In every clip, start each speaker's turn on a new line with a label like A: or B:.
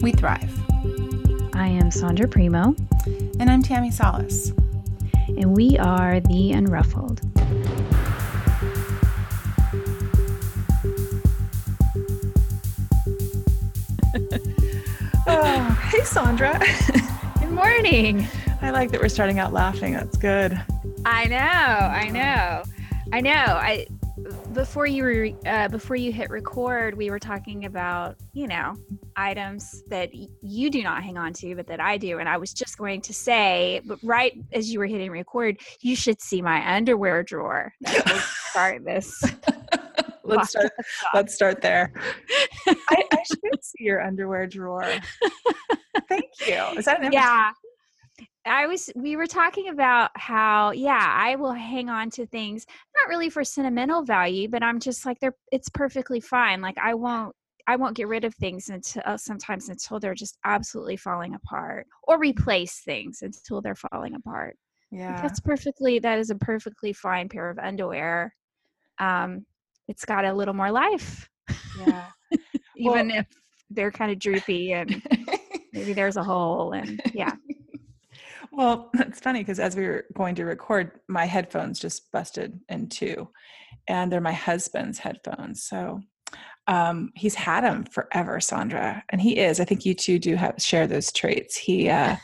A: We thrive.
B: I am Sondra Primo,
A: And I'm Tammi Salas.
B: and we are the Unruffled.
A: Oh, hey, Sondra.
B: Good morning.
A: I like that we're starting out laughing. That's good.
B: I know, I know, I know. I before you were uh, before you hit record, we were talking about you know items that you do not hang on to, but that I do. And I was just going to say, but right as you were hitting record, you should see my underwear drawer. Start this.
A: Let's start. Let's start there. I, I should see your underwear drawer. Thank you. Is that an
B: yeah i was we were talking about how yeah i will hang on to things not really for sentimental value but i'm just like they're it's perfectly fine like i won't i won't get rid of things until uh, sometimes until they're just absolutely falling apart or replace things until they're falling apart Like,
A: Yeah.
B: that's perfectly that is a perfectly fine pair of underwear um it's got a little more life
A: Yeah.
B: even if they're kind of droopy and maybe there's a hole and yeah
A: Well, it's funny because as we were going to record, my headphones just busted in two, and they're my husband's headphones. So um, he's had them forever, Sondra, and he is. I think you two do have share those traits. He uh,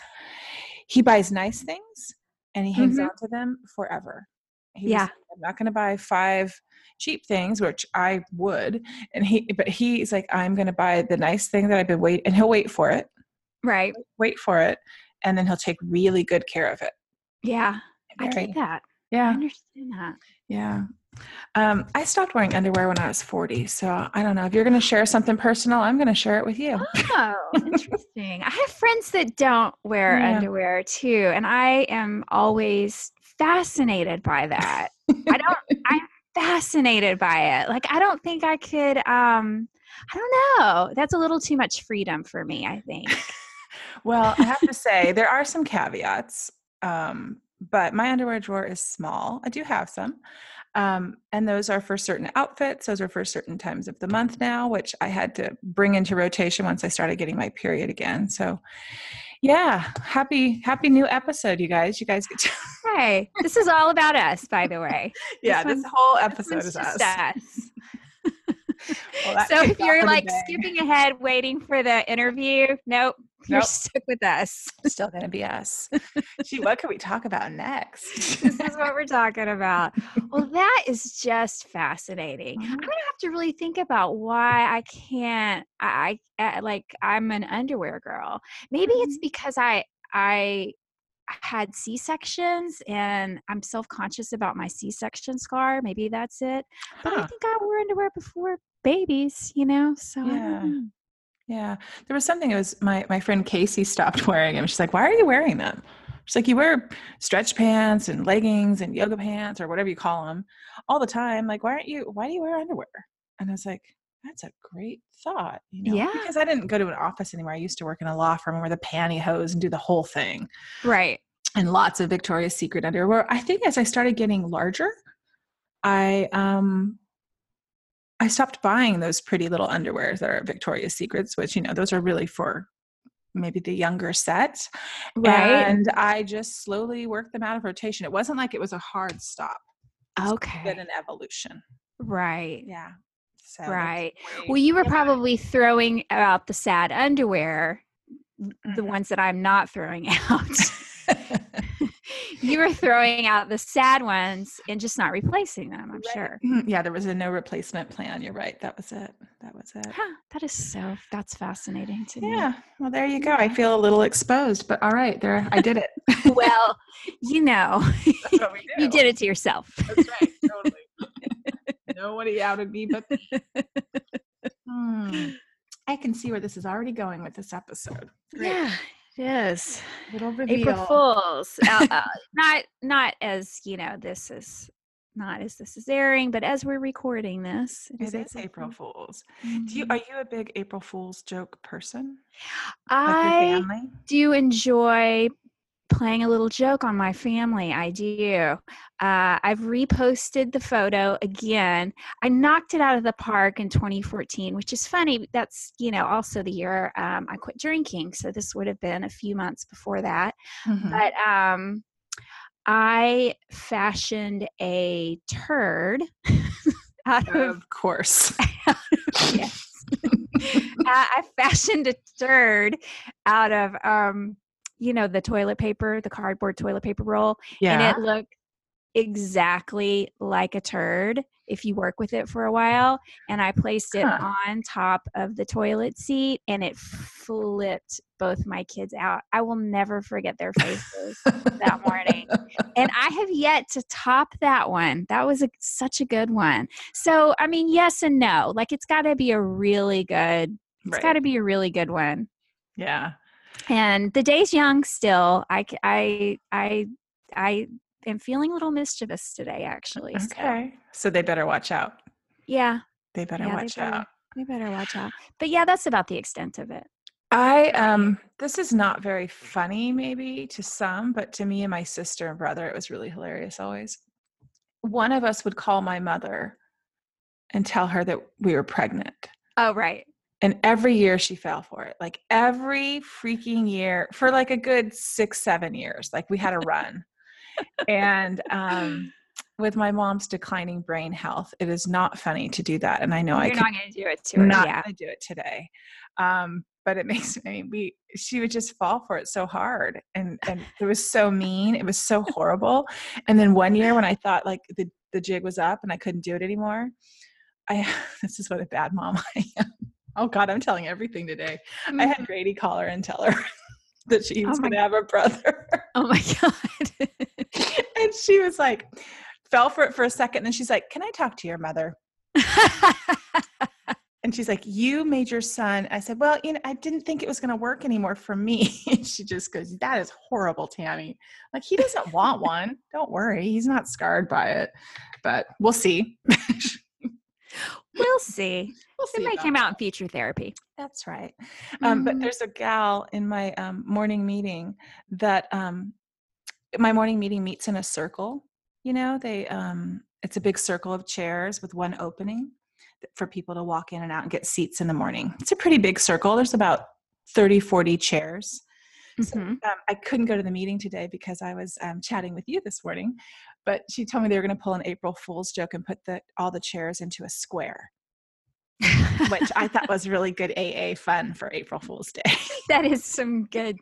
A: he buys nice things and he hangs
B: Mhm.
A: on to them forever. He
B: Yeah.
A: like, I'm not going to buy five cheap things, which I would, and he, but he's like, I'm going to buy the nice thing that I've been waiting, and he'll wait for it,
B: right
A: wait for it, and then he'll take really good care of it.
B: yeah I
A: Very-
B: get that. I
A: Yeah,
B: understand that.
A: yeah. Um, I stopped wearing underwear when I was 40. So I don't know. If you're going to share something personal, I'm going to share it with you.
B: Oh, interesting. I have friends that don't wear
A: Yeah.
B: underwear too, and I am always fascinated by that. I don't. I'm fascinated by it. Like I don't think I could. Um, I don't know. That's a little too much freedom for me. I think.
A: Well, I have to say, there are some caveats. Um, but my underwear drawer is small. I do have some. Um, and those are for certain outfits. Those are for certain times of the month now, which I had to bring into rotation once I started getting my period again. So, yeah, happy happy new episode, you guys. You guys get to
B: Hey, this is all about us, by the way.
A: yeah.
B: This
A: This whole episode is us.
B: us.
A: Well,
B: So if you're like skipping ahead, waiting for the interview, nope, you're stuck with us.
A: still going to be us. Gee, what can we talk about next?
B: this is what we're talking about. Well, that is just fascinating. I'm
A: Mhm.
B: gonna have to really think about why I can't. I, I like I'm an underwear girl. Maybe it's
A: Mm-hmm.
B: because I I had C sections and I'm self conscious about my C section scar. Maybe that's it. But I think I wore underwear before babies. You know, so
A: Yeah.
B: know.
A: Yeah, there was something. It was my my friend Casey stopped wearing them. She's like, "Why are you wearing them?" She's like, "You wear stretch pants and leggings and yoga pants or whatever you call them all the time. Like, why aren't you? Why do you wear underwear?" And I was like, "That's a great thought." You know,
B: Yeah.
A: because I didn't go to an office anymore. I used to work in a law firm and wear the pantyhose and do the whole thing
B: right.
A: and lots of Victoria's Secret underwear. I think as I started getting larger, I um I stopped buying those pretty little underwears that are Victoria's Secrets, which you know those are really for maybe the younger set.
B: Right.
A: And I just slowly worked them out of rotation. It wasn't like it was a hard stop. It's been an evolution.
B: Right.
A: Yeah. So
B: Right. Well, you were probably throwing out the sad underwear, the
A: Mhm.
B: ones that I'm not throwing out. You were throwing out the sad ones and just not replacing them, I'm sure.
A: Mhm. yeah, there was a no replacement plan. You're right. That was it. That was it.
B: Huh, that is so, that's fascinating to me.
A: Yeah. Well, there you go. I feel a little exposed, but all right, there I did it.
B: Well, you know,
A: That's what we
B: you did it to yourself.
A: That's right. Totally. Nobody outed me but me. Hmm. I can see where this is already going with this episode. Great.
B: Yeah, it is.
A: Little reveal.
B: April Fools. uh, uh, not not as you know. This is not as this is airing, but as we're recording this,
A: It is April Fools. Do you are you a big April Fool's joke person? Like
B: I do enjoy playing a little joke on my family. I do. Uh, I've reposted the photo again. I knocked it out of the park in 2014, which is funny. That's you know also the year um, I quit drinking, so this would have been a few months before that.
A: Mhm.
B: But um, I fashioned a turd out of
A: Of course.
B: yes. I I fashioned a turd out of um, you know, the toilet paper, the cardboard toilet paper roll,
A: Yeah.
B: and it looked exactly like a turd if you work with it for a while. And I placed it
A: Huh.
B: on top of the toilet seat, and it flipped both my kids out. I will never forget their faces that morning. and I have yet to top that one. That was a, such a good one. So, I mean, yes and no. Like, it's got to be a really good. It's
A: Right.
B: got to be a really good one.
A: yeah.
B: And the day's young still. I I I I am feeling a little mischievous today, actually.
A: Okay. So they better watch out.
B: yeah,
A: They better
B: Yeah, they
A: watch
B: better.
A: out.
B: They better watch out. But yeah, that's about the extent of it.
A: I um this is not very funny maybe to some, but to me and my sister and brother it was really hilarious always. One of us would call my mother and tell her that we were pregnant.
B: Oh, right.
A: And every year she fell for it. Like every freaking year for like a good 6 7 years. Like we had a run. and um with my mom's declining brain health, it is not funny to do that and I know I
B: You're
A: could
B: not going to do it to her.
A: not
B: yeah.
A: gonna do it today. Um, but it makes I mean, we she would just fall for it so hard and and it was so mean. It was so horrible. And then one year when I thought like the the jig was up and I couldn't do it anymore, I this is what a bad mom I am. Oh God, I'm telling everything today. I had mm-hmm. Grady call her and tell her that she oh was
B: Oh
A: gonna have a brother.
B: Oh my God.
A: and she was like, fell for it for a second, and she's like, Can I talk to your mother? And she's like, You made your son. I said, Well, you know, I didn't think it was going to work anymore for me. And she just goes, That is horrible, Tammi. Like, he doesn't want one. Don't worry. He's not scarred by it. But we'll see.
B: We'll see.
A: we'll
B: It might come
A: that.
B: out in future therapy.
A: That's right. Um, but
B: Mhm.
A: there's a gal in my um, morning meeting that um, my morning meeting meets in a circle. You know, they um, it's a big circle of chairs with one opening for people to walk in and out and get seats in the morning. It's a pretty big circle. There's about 30, 40 chairs. So,
B: Mhm.
A: um, I couldn't go to the meeting today because I was um, chatting with you this morning, but she told me they were going to pull an April Fool's joke and put the, all the chairs into a square, which I thought was really good AA fun for April Fool's Day.
B: that is some good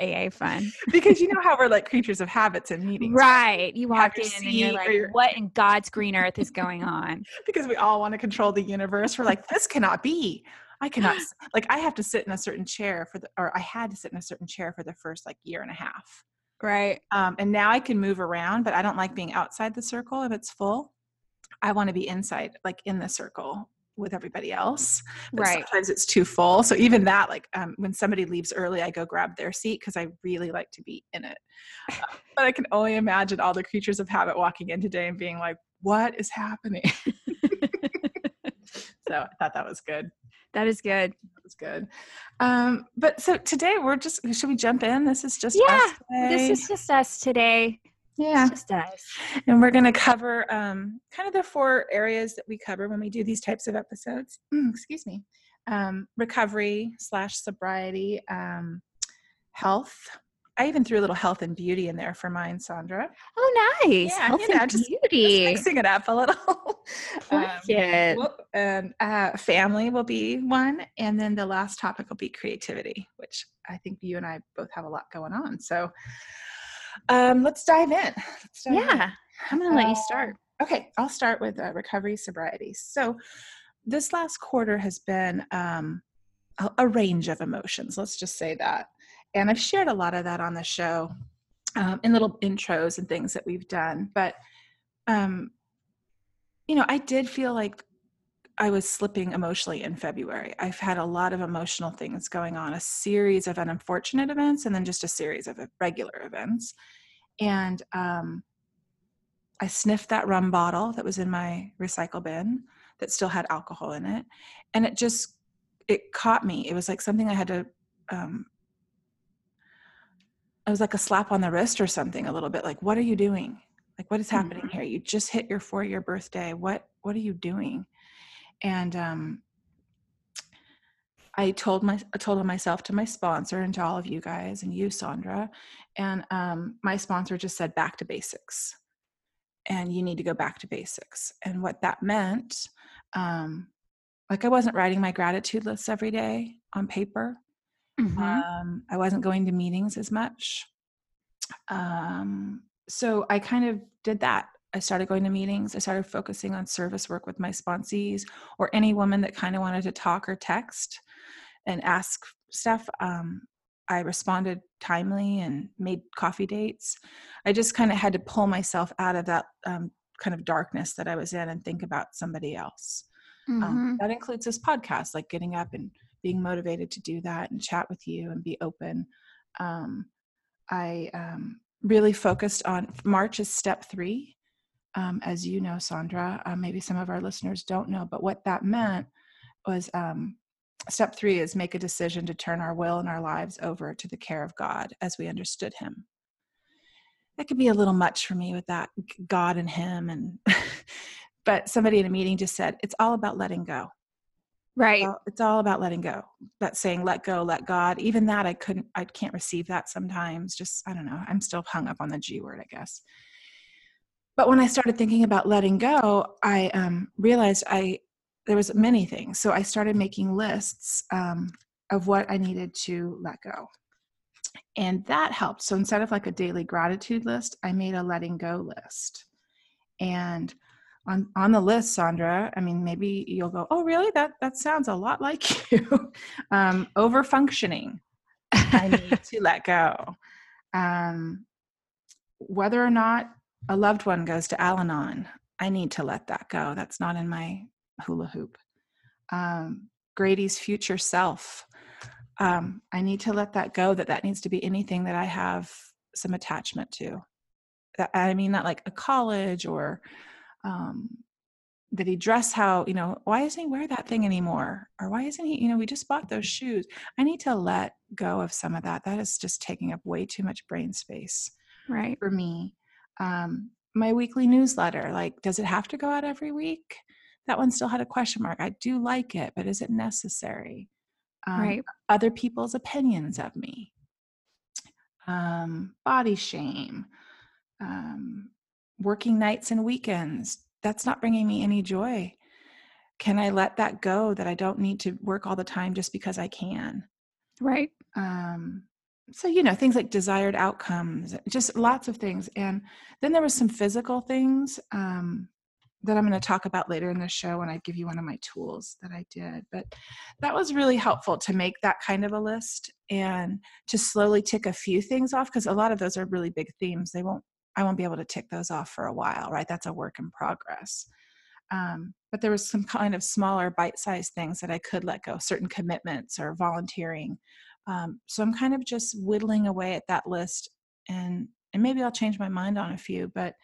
B: AA fun.
A: because you know how we're like creatures of habits and meetings,
B: Right. You
A: have
B: walk in and you're like,
A: your-
B: what in God's green earth is going on?
A: Because we all want to control the universe. We're like, this cannot be. I cannot. Like, I have to sit in a certain chair for the, or I had to sit in a certain chair for the first like year and a half.
B: Right.
A: Um, and now I can move around, but I don't like being outside the circle if it's full. I want to be inside, like in the circle with everybody else. But
B: Right.
A: Sometimes it's too full. So even that, like um, when somebody leaves early, I go grab their seat because I really like to be in it. Uh, but I can only imagine all the creatures of habit walking in today and being like, "What is happening?" so I thought that was good.
B: That is good.
A: That was good. Um, but so today we're just should we jump in? This is just
B: Yeah,
A: us
B: This is just us today.
A: yeah.
B: It's just us.
A: And we're going to cover um, kind of the four areas that we cover when we do these types of episodes. Excuse me. Um, recovery slash sobriety, um, health. I even threw a little health and beauty in there for mine, Sondra.
B: Oh, nice.
A: Yeah,
B: Health
A: you know,
B: and
A: just-
B: beauty.
A: Mixing it up a little.
B: like it.
A: whoop, and uh, family will be one. And then the last topic will be creativity, which I think you and I both have a lot going on. So um, let's dive in. Let's dive in.
B: Yeah. I'm going to let you start.
A: Okay, I'll start with uh, recovery sobriety. So, this last quarter has been um, a, a range of emotions. Let's just say that, and I've shared a lot of that on the show um, in little intros and things that we've done. But, um, you know, I did feel like I was slipping emotionally in February. I've had a lot of emotional things going on, a series of unfortunate events, and then just a series of regular events. And um, I sniffed that rum bottle that was in my recycle bin that still had alcohol in it, and it just it caught me. It was like something I had to. Um, it was like a slap on the wrist or something, a little bit. Like, what are you doing? Like, what is happening mm-hmm. here? You just hit your four-year birthday. What What are you doing? and um, I told my I told myself to my sponsor and to all of you guys and you, Sondra, and um, my sponsor just said back to basics, and you need to go back to basics. And what that meant, um, like I wasn't writing my gratitude lists every day on paper. Mm-hmm. Um, I wasn't going to meetings as much. Um, so I kind of did that I started going to meetings. I started focusing on service work with my sponsees or any woman that kind of wanted to talk or text and ask stuff. Um, I responded timely and made coffee dates. I just kind of had to pull myself out of that um, kind of darkness that I was in and think about somebody else. Um, mm-hmm. Um, that includes this podcast, like getting up and being motivated to do that and chat with you and be open. Um, I um, really focused on March is step three um, as you know, Sondra, uh, maybe some of our listeners don't know, but what that meant was um, step three is make a decision to turn our will and our lives over to the care of God as we understood Him. That could be a little much for me with that God and Him, and but somebody in a meeting just said it's all about letting go.
B: Right.
A: It's all, it's all about letting go. That saying, let go, let God. Even that, I couldn't, I can't receive that sometimes. Just, I don't know. I'm still hung up on the G word, I guess but when i started thinking about letting go i um, realized i there was many things so i started making lists um, of what i needed to let go and that helped so instead of like a daily gratitude list i made a letting go list and on on the list sondra i mean maybe you'll go oh really that that sounds a lot like you um, over functioning i need to let go um, whether or not a loved one goes to Al Anon, I need to let that go. That's not in my hula hoop. Um, Grady's future self, um, I need to let that go. That that needs to be anything that I have some attachment to. That, I mean, not like a college or um, did he dress how you know why doesn't he wear that thing anymore? Or why isn't he you know we just bought those shoes. I need to let go of some of that. That is just taking up way too much brain space
B: right.
A: for me. Um, my weekly newsletter like does it have to go out every week? That one still had a question mark. I do like it but is it necessary?
B: Um, right.
A: other people's opinions of me. Um, body shame. Um, working nights and weekends. That's not bringing me any joy. Can i let that go that i don't need to work all the time just because i can?
B: Right.
A: Um, so you know things like desired outcomes just lots of things and then there was some physical things um, that i'm going to talk about later in the show when i give you one of my tools that i did but that was really helpful to make that kind of a list and to slowly tick a few things off because a lot of those are really big themes. They won't i won't be able to tick those off for a while right that's a work in progress um, but there was some kind of smaller bite-sized things that i could let go certain commitments or volunteering um, so I'm kind of just whittling away at that list, and and maybe I'll change my mind on a few, but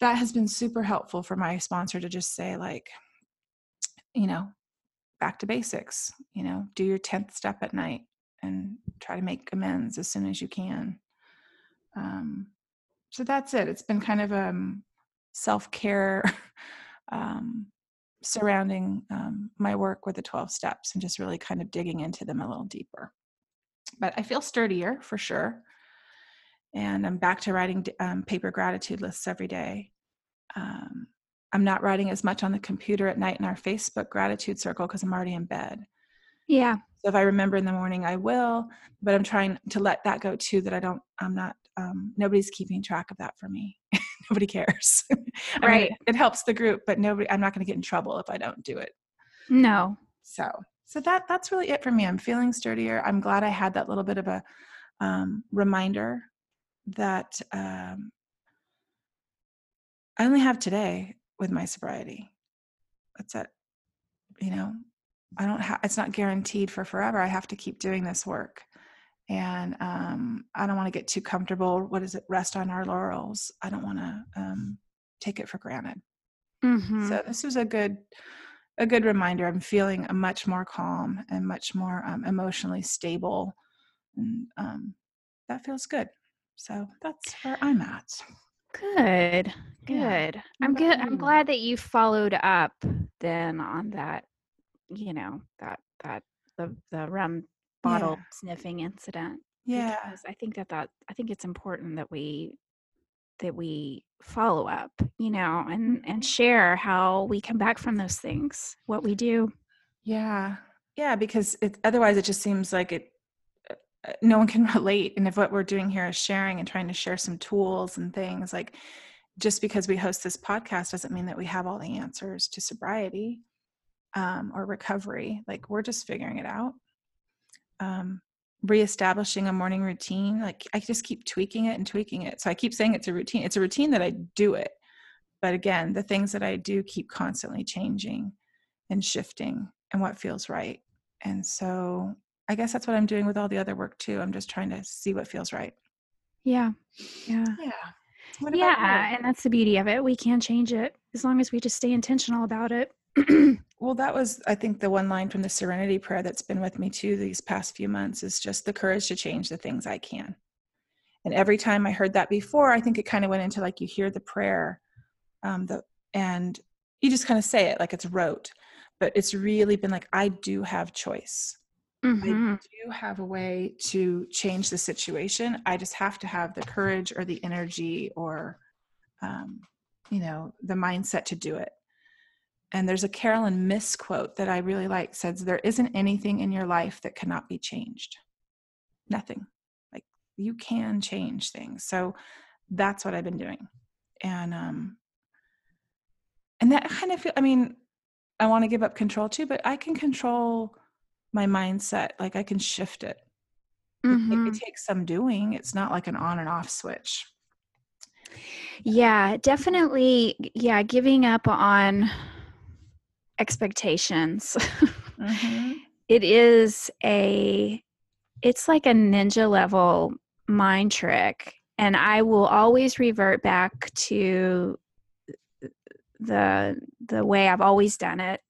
A: that has been super helpful for my sponsor to just say like, you know, back to basics. You know, do your tenth step at night and try to make amends as soon as you can. Um, so that's it. It's been kind of a um, self care um, surrounding um, my work with the 12 steps and just really kind of digging into them a little deeper but I feel sturdier for sure. And I'm back to writing um, paper gratitude lists every day. Um, I'm not writing as much on the computer at night in our Facebook gratitude circle because I'm already in bed.
B: Yeah.
A: So if I remember in the morning, I will, but I'm trying to let that go too, that I don't, I'm not, um, nobody's keeping track of that for me. nobody cares.
B: right.
A: Mean, it helps the group, but nobody, I'm not going to get in trouble if I don't do it.
B: No.
A: So so that that's really it for me i'm feeling sturdier i'm glad i had that little bit of a um, reminder that um, i only have today with my sobriety that's it you know, I don't have, it's not guaranteed for forever. I have to keep doing this work. And um, I don't want to get too comfortable. What is it? Rest on our laurels. I don't want to um, take it for granted.
B: Mhm.
A: So this was a good, a good reminder. I'm feeling a much more calm and much more um, emotionally stable, and um, that feels good. So that's where I'm at.
B: Good.
A: Yeah.
B: Good. I'm good. I'm glad that you followed up then on that, you know, that that the the rum bottle
A: Yeah.
B: sniffing incident.
A: Yeah.
B: Because I think that that I think it's important that we that we follow up, you know, and and share how we come back from those things, what we do.
A: Yeah. Yeah, because it, otherwise it just seems like it uh, uh, no one can relate and if what we're doing here is sharing and trying to share some tools and things like just because we host this podcast doesn't mean that we have all the answers to sobriety um, or recovery like we're just figuring it out um, reestablishing a morning routine like i just keep tweaking it and tweaking it so i keep saying it's a routine it's a routine that i do it but again the things that i do keep constantly changing and shifting and what feels right and so i guess that's what i'm doing with all the other work too i'm just trying to see what feels right
B: Yeah. Yeah.
A: yeah what about
B: Yeah,
A: you?
B: and that's the beauty of it. We can change it as long as we just stay intentional about it.
A: well that was i think the one line from the serenity prayer that's been with me too these past few months is just the courage to change the things i can and every time i heard that before i think it kind of went into like you hear the prayer um, the, and you just kind of say it like it's rote but it's really been like i do have choice
B: Mhm.
A: I do have a way to change the situation. I just have to have the courage or the energy or, um, you know, the mindset to do it. And there's a Caroline Myss quote that I really like says, There isn't anything in your life that cannot be changed. Nothing. Like you can change things. So that's what I've been doing. And, um, and that kind of feel, I mean, I want to give up control too, but I can control my mindset. Like I can shift it. It- It, it takes some doing. It's not like an on and off switch.
B: Yeah, definitely. Yeah, giving up on expectations.
A: Mhm.
B: it is a, it's like a ninja level mind trick. And I will always revert back to the the way I've always done it.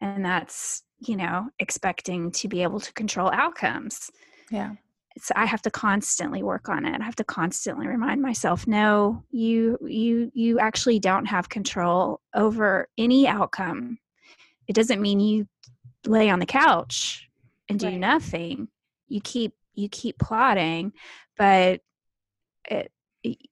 B: And that's, you know, expecting to be able to control outcomes.
A: Yeah.
B: So I have to constantly work on it. I have to constantly remind myself, no, you you you actually don't have control over any outcome. It doesn't mean you lay on the couch and do
A: Right.
B: nothing. You keep you keep plotting, but it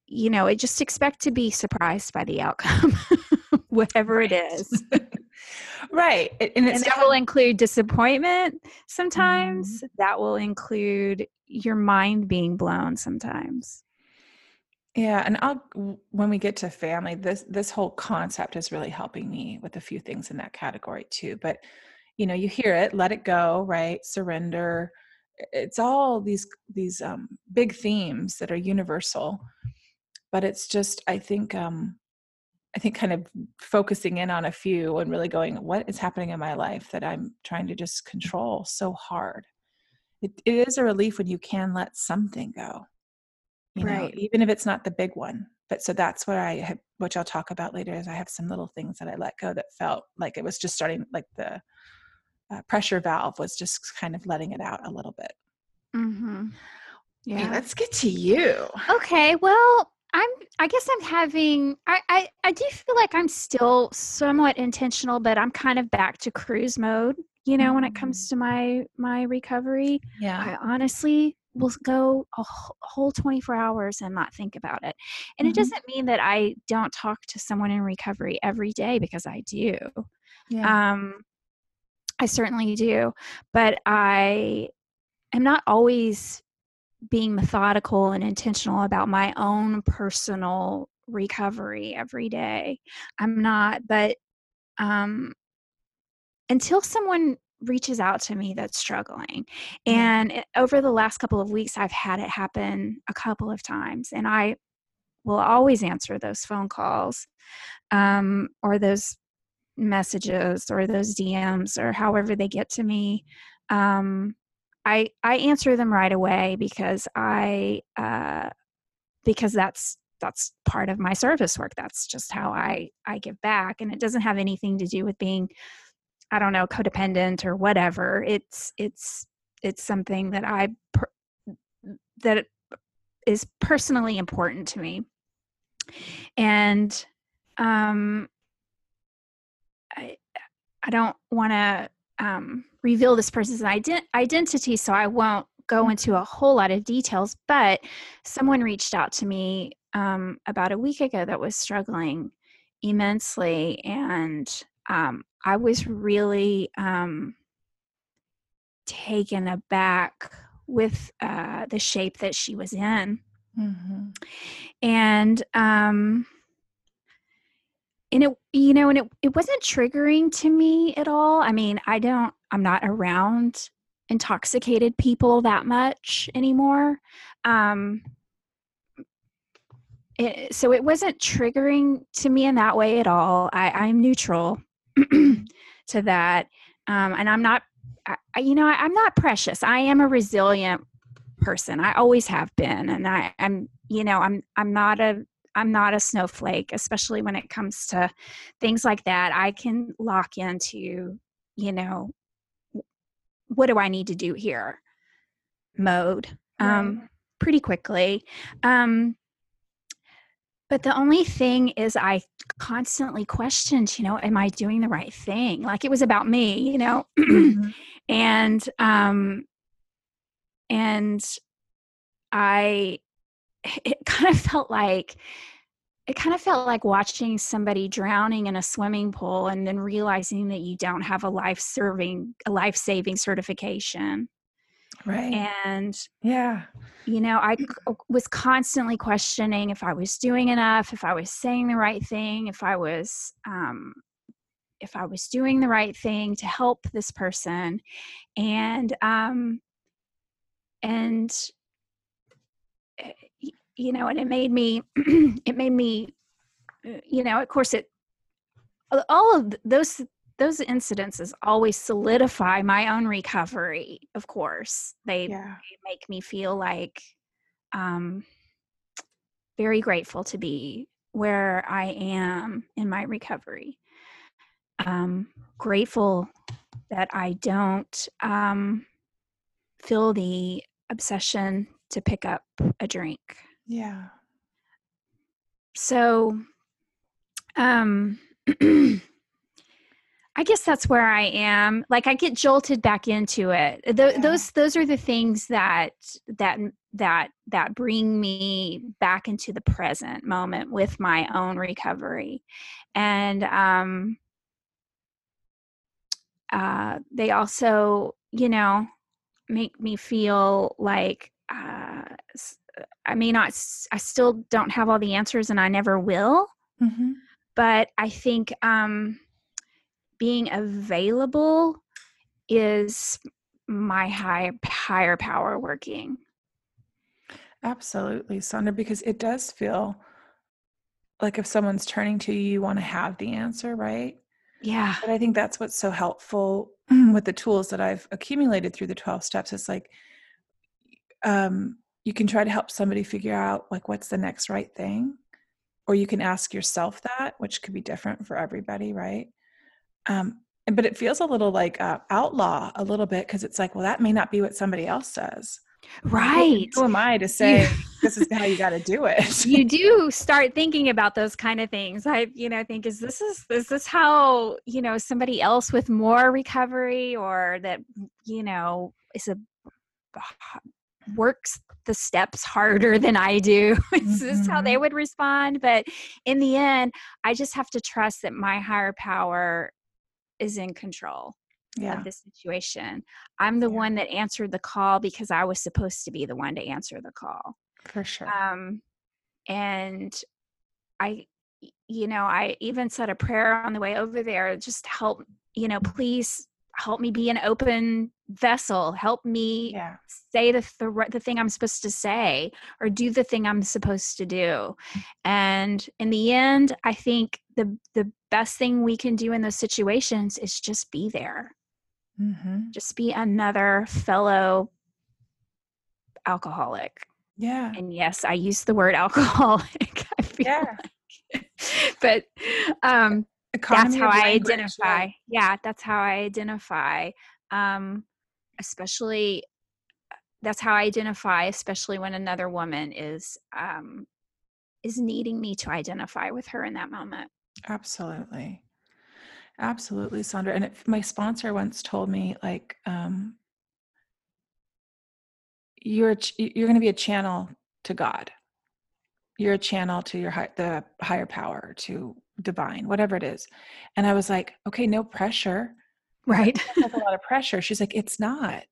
B: you know, it just expect to be surprised by the outcome, whatever it is.
A: right. It- And
B: and that will include disappointment sometimes
A: Mm-hmm.
B: that will include your mind being blown sometimes
A: Yeah, and I'll when we get to family, this this whole concept is really helping me with a few things in that category too. But you know, you hear it, let it go, right? Surrender. It's all these these um, big themes that are universal. But it's just, I think, um, I think, kind of focusing in on a few and really going, what is happening in my life that I'm trying to just control so hard. It, it is a relief when you can let something go you know
B: Right.
A: even if it's not the big one but so that's what i have which i'll talk about later is i have some little things that i let go that felt like it was just starting like the uh, pressure valve was just kind of letting it out a little bit
B: mm-hmm.
A: okay let's get to you
B: okay well i'm i guess i'm having I, I i do feel like i'm still somewhat intentional but i'm kind of back to cruise mode you know when it comes to my my recovery
A: yeah
B: I honestly will go a whole 24 hours and not think about it. And
A: Mhm.
B: it doesn't mean that I don't talk to someone in recovery every day because I do.
A: yeah
B: Um, I certainly do. But I am not always being methodical and intentional about my own personal recovery every day. I'm not, but um, until someone reaches out to me that's struggling and it- over the last couple of weeks i've had it happen a couple of times and i will always answer those phone calls um, or those messages or those DMs or however they get to me, um, I I answer them right away because I uh, because that's that's part of my service work. That's just how I I give back, and it doesn't have anything to do with being I don't know codependent or whatever. It's it's it's something that I per- that is personally important to me, and um, I I don't want to um, reveal this person's ident- identity, so I won't go
A: Mm-hmm.
B: into a whole lot of details. But someone reached out to me um, about a week ago that was struggling immensely, and um, I was really um, taken aback with uh, the shape that she was in
A: Mhm.
B: and um and it you know and it, it wasn't triggering to me at all. I mean i don't i'm not around intoxicated people that much anymore. Um it, so it wasn't triggering to me in that way at all. I i'm neutral to that. Um and i'm not I, I- you know I, i'm not precious. I am a resilient person. I always have been and i i'm you know i'm i'm not a i'm not a snowflake especially when it comes to things like that. I can lock into you know what do i need to do here mode um pretty quickly. Um but the only thing is i constantly questioned you know am i doing the right thing? Like it was about me you know?
A: Mhm.
B: and um and i it kind of felt like it kind of felt like watching somebody drowning in a swimming pool and then realizing that you don't have a life serving a life saving certification
A: Right.
B: and
A: yeah.
B: you know i was constantly questioning if i was doing enough if i was saying the right thing if i was um if i was doing the right thing to help this person and um and eh, you know and it made me it made me uh, you know of course it all of those those incidences always solidify my own recovery of course they
A: Yeah.
B: they make me feel like um very grateful to be where I am in my recovery. Um grateful that I don't um feel the obsession to pick up a drink.
A: Yeah.
B: So um I guess that's where I am. Like I get jolted back into it. Th-
A: Yeah.
B: Those those are the things that that that that bring me back into the present moment with my own recovery, and um, uh, they also, you know, make me feel like uh, s- I may not. I still don't have all the answers, and I never will
A: hmm
B: but I think um, being available is my high higher power working.
A: Absolutely, Sondra, because it does feel like if someone's turning to you, you want to have the answer, right?
B: Yeah,
A: But I think that's what's so helpful with the tools that I've accumulated through the 12 steps. It's like um, you can try to help somebody figure out like what's the next right thing, or you can ask yourself that, which could be different for everybody, right? Um, but it feels a little like uh, outlaw a little bit because it's like, well, that may not be what somebody else says.
B: Right.
A: Who am I to say this is how you got to do it?
B: you do start thinking about those kind of things. I, you know, think is this is is this how you know somebody else with more recovery or that you know is a works the steps harder than I do. This is how they would respond? But in the end, I just have to trust that my higher power is in control
A: yeah,
B: of the situation. I'm the
A: Yeah.
B: one that answered the call because I was supposed to be the one to answer the call.
A: for sure.
B: Um, and I, you know, I even said a prayer on the way over there, just help, you know, please help me be an open vessel help me
A: Yeah.
B: say the the, the thing i'm supposed to say or do the thing i'm supposed to do and in the end i think the the best thing we can do in those situations is just be there
A: hmm
B: just be another fellow alcoholic
A: Yeah.
B: and yes i use the word alcoholic I feel
A: Yeah.
B: like. but um
A: Economy
B: that's how i identify
A: yeah.
B: yeah that's how i identify um especially that's how i identify especially when another woman is um is needing me to identify with her in that moment
A: Absolutely. Absolutely, Sondra. And if my sponsor once told me, like, um, you're ch- you're going to be a channel to God. You're a channel to your high, the higher power, to divine, whatever it is. And I was like, okay, no pressure.
B: right
A: That's a lot of pressure. She's like, it's not.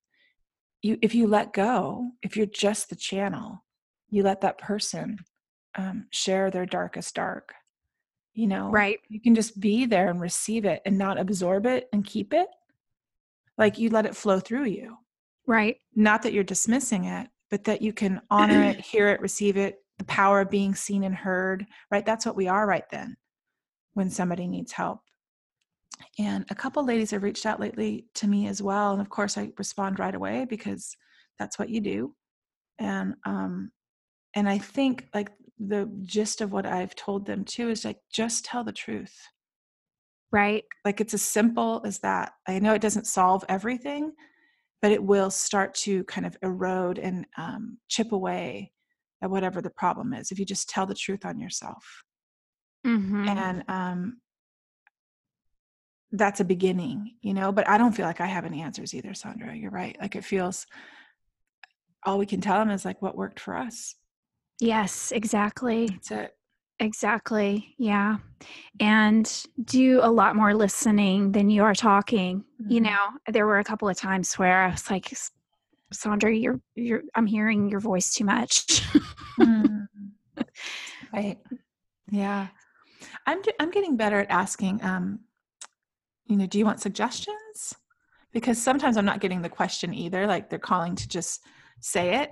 A: You if you let go, if you're just the channel, you let that person um, share their darkest dark. You know,
B: right
A: you can just be there and receive it and not absorb it and keep it. Like you let it flow through you.
B: right
A: Not that you're dismissing it, but that you can honor it, hear it, receive it, the power of being seen and heard, right? That's what we are right then when somebody needs help. And a couple ladies have reached out lately to me as well. And of course, I respond right away because that's what you do. And um, and I think like the gist of what I've told them too is like just tell the truth.
B: right
A: Like it's as simple as that. I know it doesn't solve everything, but it will start to kind of erode and um, chip away at whatever the problem is if you just tell the truth on yourself.
B: Mm-hmm.
A: And um, that's a beginning, you know. But I don't feel like I have any answers either, Sondra. You're right. Like it feels all we can tell them is like what worked for us.
B: yes exactly
A: That's it.
B: Exactly. Yeah. And do a lot more listening than you are talking. You
A: Mhm.
B: know, there were a couple of times where I was like, Sondra, you're, you're, I'm hearing your voice too much.
A: Mm. right. Yeah. I'm I'm getting better at asking um you know, do you want suggestions? Because sometimes I'm not getting the question either, like they're calling to just say it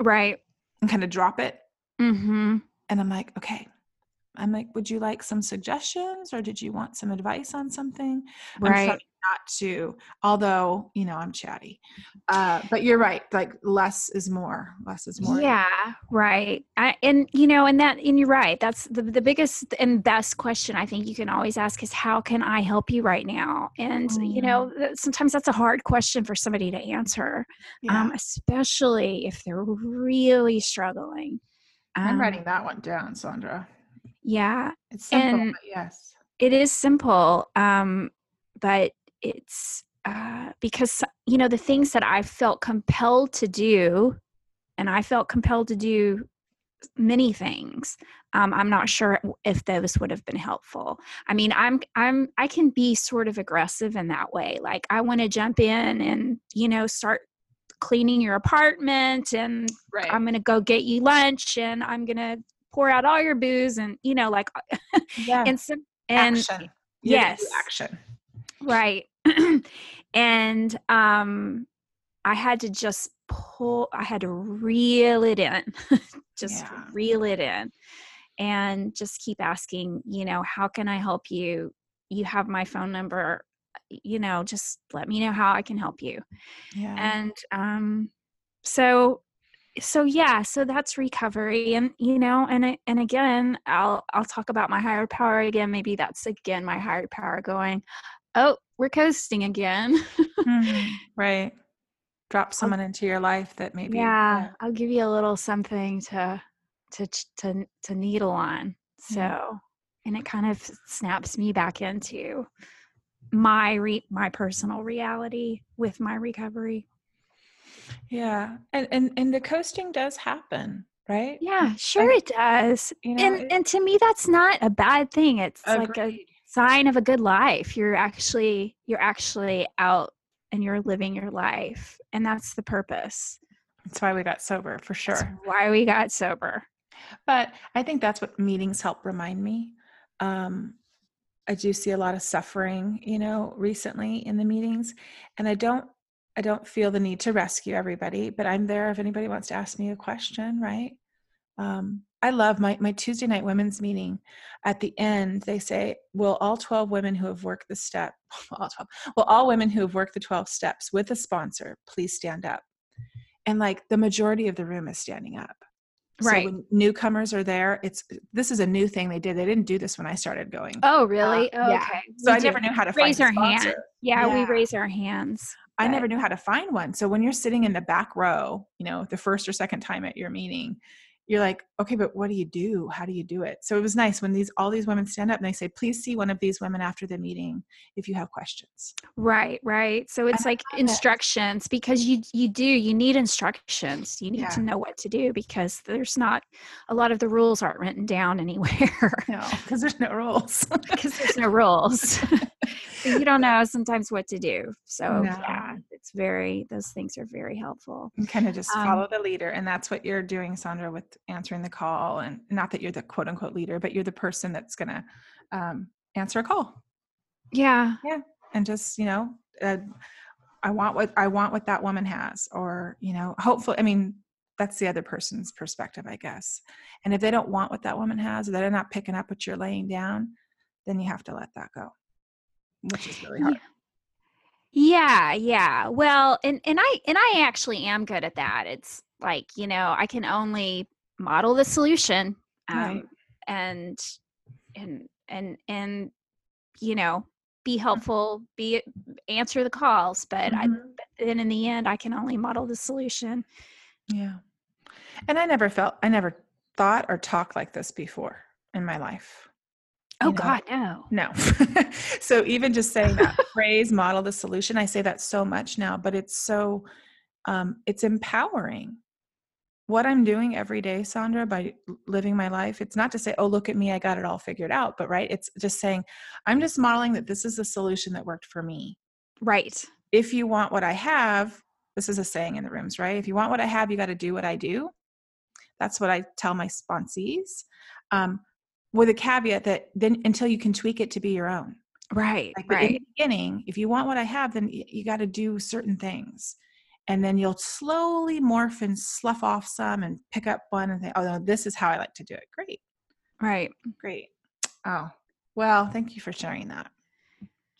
B: right.
A: and kind of drop it
B: Mm-hmm.
A: and I'm like, okay. I'm like, would you like some suggestions or did you want some advice on something?
B: Right.
A: not to, although, you know, I'm chatty. Uh, but you're right. Like less is more. Less is more.
B: Yeah, right. I, and you know, and that, and you're right. That's the the biggest and best question I think you can always ask is, "How can I help you right now?" And you know, sometimes that's a hard question for somebody to answer,
A: Yeah.
B: um, especially if they're really struggling.
A: I'm
B: Um,
A: writing that one down, Sondra.
B: Yeah,
A: It's simple,
B: and-
A: yes.
B: it is simple, um, but it's uh, because you know the things that I felt compelled to do, and I felt compelled to do many things. Um, I'm not sure if those would have been helpful. I mean, I'm I'm I can be sort of aggressive in that way. Like I want to jump in and you know start cleaning your apartment and
A: Right.
B: I'm going to go get you lunch and I'm going to pour out all your booze and you know like
A: yeah.
B: and some and
A: action. You're gonna do
B: yes.
A: Action.
B: right and um i had to just pull i had to reel it in just
A: Yeah.
B: reel it in and just keep asking you know how can i help you you have my phone number you know just let me know how i can help you
A: Yeah.
B: and um so so yeah so that's recovery and you know and I- and again i'll i'll talk about my higher power again maybe that's again my higher power going oh we're coasting again
A: Mhm. Right. Drop someone into your life that maybe.
B: yeah i'll give you a little something to to to to needle on so
A: Yeah.
B: and it kind of snaps me back into my re- my personal reality with my recovery
A: Yeah. And and and the coasting does happen, right?
B: yeah sure it does
A: You know,
B: and
A: it-
B: and to me that's not a bad thing it's like a sign of a good life you're actually you're actually out and you're living your life and that's the purpose
A: That's why we got sober for
B: That's
A: sure.
B: why we got sober
A: But I think that's what meetings help remind me. Um, I do see a lot of suffering, you know, recently in the meetings, and I don't I don't feel the need to rescue everybody, but I'm there if anybody wants to ask me a question, right? Um, I love my my Tuesday night women's meeting. At the end, they say, "Will all 12 women who have worked the step, all 12, will all women who have worked the 12 steps with a sponsor, please stand up?" And like the majority of the room is standing up. So
B: Right.
A: when newcomers are there, it's this is a new thing they did. They didn't do this when I started going.
B: Oh, really?
A: Uh,
B: oh,
A: yeah.
B: okay.
A: so
B: We
A: I never knew how to
B: raise
A: find
B: our hand.
A: sponsor.
B: Yeah, we raise our hands.
A: I never knew how to find one. So when you're sitting in the back row, you know, the first or second time at your meeting, you're like, okay, but what do you do? How do you do it? So it was nice when these all these women stand up and they say, please see one of these women after the meeting if you have questions.
B: Right, right. So it's like
A: love it.
B: instructions because you you do you need instructions. You need
A: Yeah.
B: to know what to do because there's not a lot of the rules aren't written down anywhere
A: No, because there's no rules.
B: because there's no rules. You don't know sometimes what to do. So yeah, it's very those things are very helpful.
A: kind of just
B: Um,
A: follow the leader. And that's what you're doing, Sondra, with answering the call. And not that you're the quote unquote leader, but you're the person that's going to um, answer a call.
B: Yeah, yeah.
A: and just you know uh, i want what i want what that woman has or you know hopefully i mean that's the other person's perspective i guess and if they don't want what that woman has or they're not picking up what you're laying down then you have to let that go which is really hard
B: Yeah, yeah. Well, and and I and I actually am good at that. It's like, you know, I can only model the solution um
A: Right.
B: and and and and you know, be helpful, be answer the calls, but I
A: Mhm.
B: but then in the end I can only model the solution.
A: yeah and i never felt i never thought or talked like this before in my life
B: Oh
A: know,
B: god, no.
A: No. so even just saying that phrase, model the solution, I say that so much now, but it's so um, it's empowering. What I'm doing every day, Sondra, by living my life, it's not to say, oh, look at me, I got it all figured out, but right, it's just saying, I'm just modeling that this is the solution that worked for me.
B: Right.
A: If you want what I have, this is a saying in the rooms, right? If you want what I have, you got to do what I do. That's what I tell my sponsees. Um, with a caveat that then until you can tweak it to be your own.
B: Right.
A: Like, but in the beginning, if you want what I have, then you got to do certain things. And then you'll slowly morph and slough off some and pick up one and think, oh, no, this is how I like to do it. Great.
B: Right.
A: Great. Oh, well, thank you for sharing that.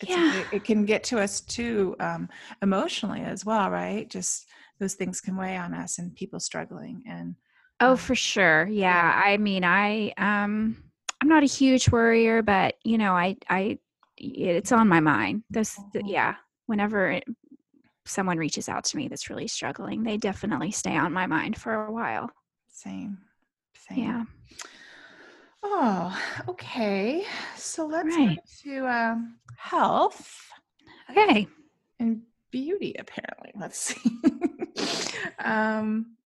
A: It's,
B: Yeah.
A: it, it can get to us too um, emotionally as well, right? Just those things can weigh on us and people struggling. And
B: Oh,
A: Um,
B: for sure. Yeah. I mean, I um I'm not a huge worrier, but you know, I I it's on my mind. Those th-
A: Mhm.
B: yeah, whenever it, someone reaches out to me that's really struggling, they definitely stay on my mind for a while.
A: same, same.
B: Yeah.
A: Oh, okay. So let's
B: Right.
A: move to um, health.
B: Okay.
A: and beauty apparently let's see um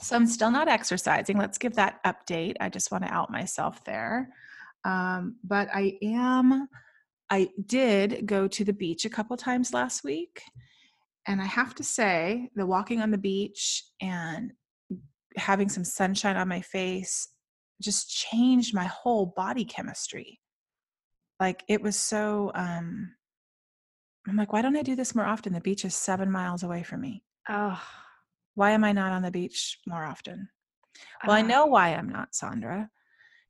A: so i'm still not exercising let's give that update i just want to out myself there um but i am i did go to the beach a couple times last week and i have to say the walking on the beach and having some sunshine on my face just changed my whole body chemistry like it was so um I'm like, why don't I do this more often? The beach is seven miles away from me.
B: Oh.
A: Why am I not on the beach more often? Well, I
B: ah,
A: know why I'm not, Sondra,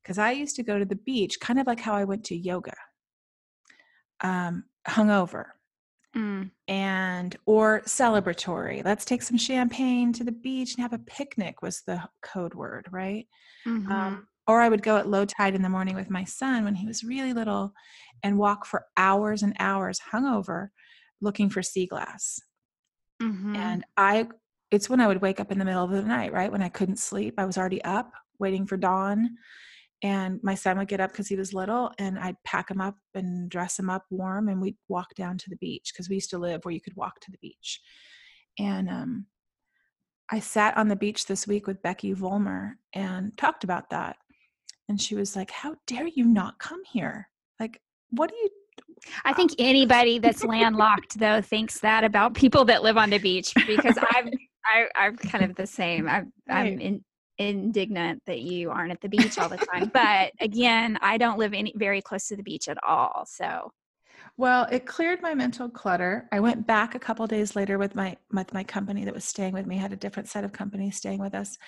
A: because I used to go to the beach kind of like how I went to yoga, um, hungover
B: mm,
A: and or celebratory. Let's take some champagne to the beach and have a picnic was the code word, right?
B: mhm.
A: Um, or I would go at low tide in the morning with my son when he was really little and walk for hours and hours hungover looking for sea glass.
B: Mhm.
A: And I, it's when I would wake up in the middle of the night, right? When I couldn't sleep. I was already up waiting for dawn. And my son would get up because he was little, and I'd pack him up and dress him up warm, and we'd walk down to the beach because we used to live where you could walk to the beach. And um, I sat on the beach this week with Becky Volmer and talked about that. And she was like, How dare you not come here? Like, what do you
B: I think anybody that's landlocked though thinks that about people that live on the beach because I'm I, I'm kind of the same. I'm I'm in indignant that you aren't at the beach all the time. but again, I don't live any very close to the beach at all. So
A: Well, it cleared my mental clutter. I went back a couple days later with my with my company that was staying with me. Had a different set of companies staying with us.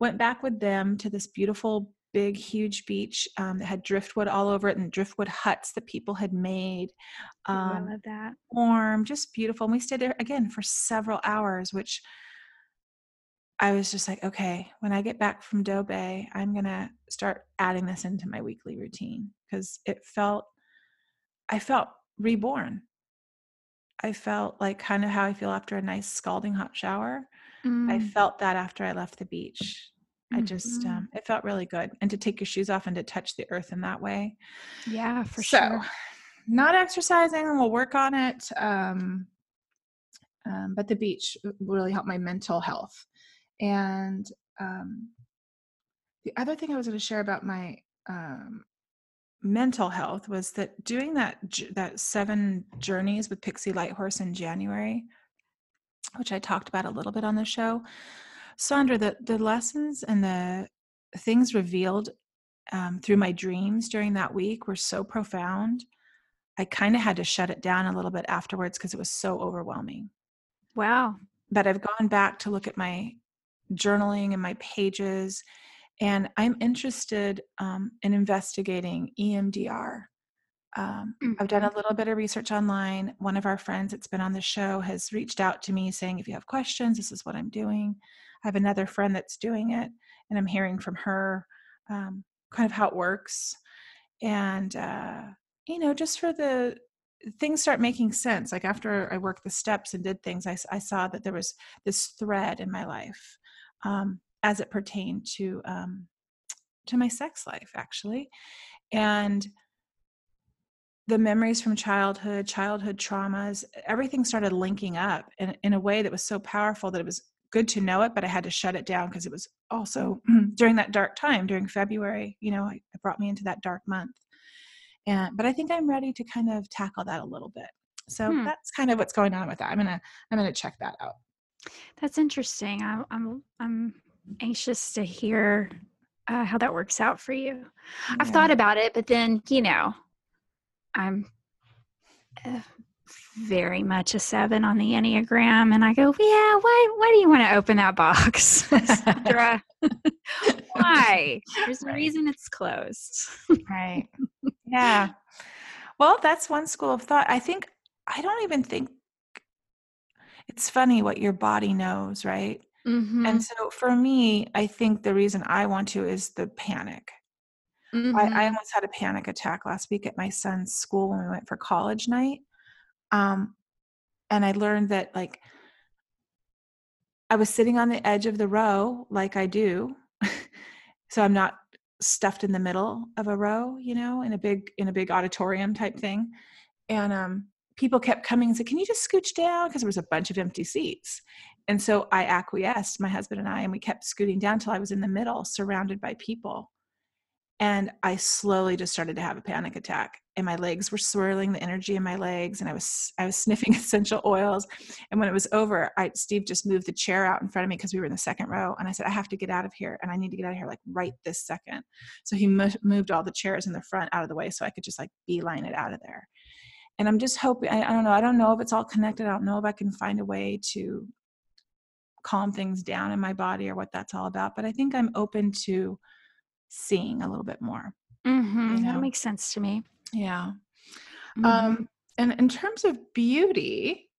A: Went back with them to this beautiful, big, huge beach um, that had driftwood all over it and driftwood huts that people had made.
B: Ooh, I
A: Um,
B: love that.
A: warm, just beautiful. And we stayed there again for several hours, which I was just like, okay, when I get back from Doe Bay, I'm gonna start adding this into my weekly routine because it felt, I felt reborn. I felt like kind of how I feel after a nice scalding hot shower. I
B: Mm,
A: felt that after I left the beach. I just,
B: mhm.
A: um, it felt really good. And to take your shoes off and to touch the earth in that way.
B: Yeah, for
A: so,
B: sure.
A: not exercising, we'll work on it. Um, um, but the beach really helped my mental health. And um, the other thing I was going to share about my um, mental health was that doing that that seven journeys with Pixie Lighthorse in January, which I talked about a little bit on the show. Sandra, the the lessons and the things revealed um, through my dreams during that week were so profound. I kind of had to shut it down a little bit afterwards because it was so overwhelming.
B: Wow.
A: But I've gone back to look at my journaling and my pages, and I'm interested um, in investigating EMDR. Um, I've done a little bit of research online. One of our friends that's been on the show has reached out to me saying, if you have questions, this is what I'm doing. I have another friend that's doing it, and I'm hearing from her um, kind of how it works. And, uh, you know, just for the things start making sense. Like after I worked the steps and did things, I, I saw that there was this thread in my life um, as it pertained to um, to my sex life, actually. And the memories from childhood, childhood traumas, everything started linking up in, in a way that was so powerful that it was good to know it, but I had to shut it down because it was also during that dark time, during February, you know, it brought me into that dark month. And but I think I'm ready to kind of tackle that a little bit. So
B: Hmm.
A: that's kind of what's going on with that. I'm gonna I'm gonna check that out.
B: That's interesting. I'm I'm I'm anxious to hear uh, how that works out for you. I've thought about it, but then you know, I'm uh, very much a seven on the enneagram, and I go, yeah. Why why do you want to open that box, Sondra? why? There's a reason it's closed.
A: Right. yeah. Well, that's one school of thought. I think I don't even think it's funny what your body knows, right?
B: Mhm,
A: And so for me, I think the reason I want to is the panic. I, I
B: mhm.
A: almost had a panic attack last week at my son's school when we went for college night. Um, and I learned that like I was sitting on the edge of the row like I do. so I'm not stuffed in the middle of a row, you know, in a big in a big auditorium type thing. And um people kept coming and said, "Can you just scooch down?" because there was a bunch of empty seats. And so I acquiesced, my husband and I, and we kept scooting down till I was in the middle, surrounded by people. And I slowly just started to have a panic attack. And my legs were swirling, the energy in my legs, and I was I was sniffing essential oils. And when it was over, I Steve just moved the chair out in front of me because we were in the second row, and I said, "I have to get out of here, and I need to get out of here like right this second. So he mo- moved all the chairs in the front out of the way so I could just like beeline it out of there. And I'm just hoping. I, I don't know. I don't know if it's all connected. I don't know if I can find a way to calm things down in my body or what that's all about. But I think I'm open to seeing a little bit more.
B: mm-hmm.
A: you
B: That makes sense to me.
A: Yeah.
B: Mhm.
A: Um, and in terms of beauty,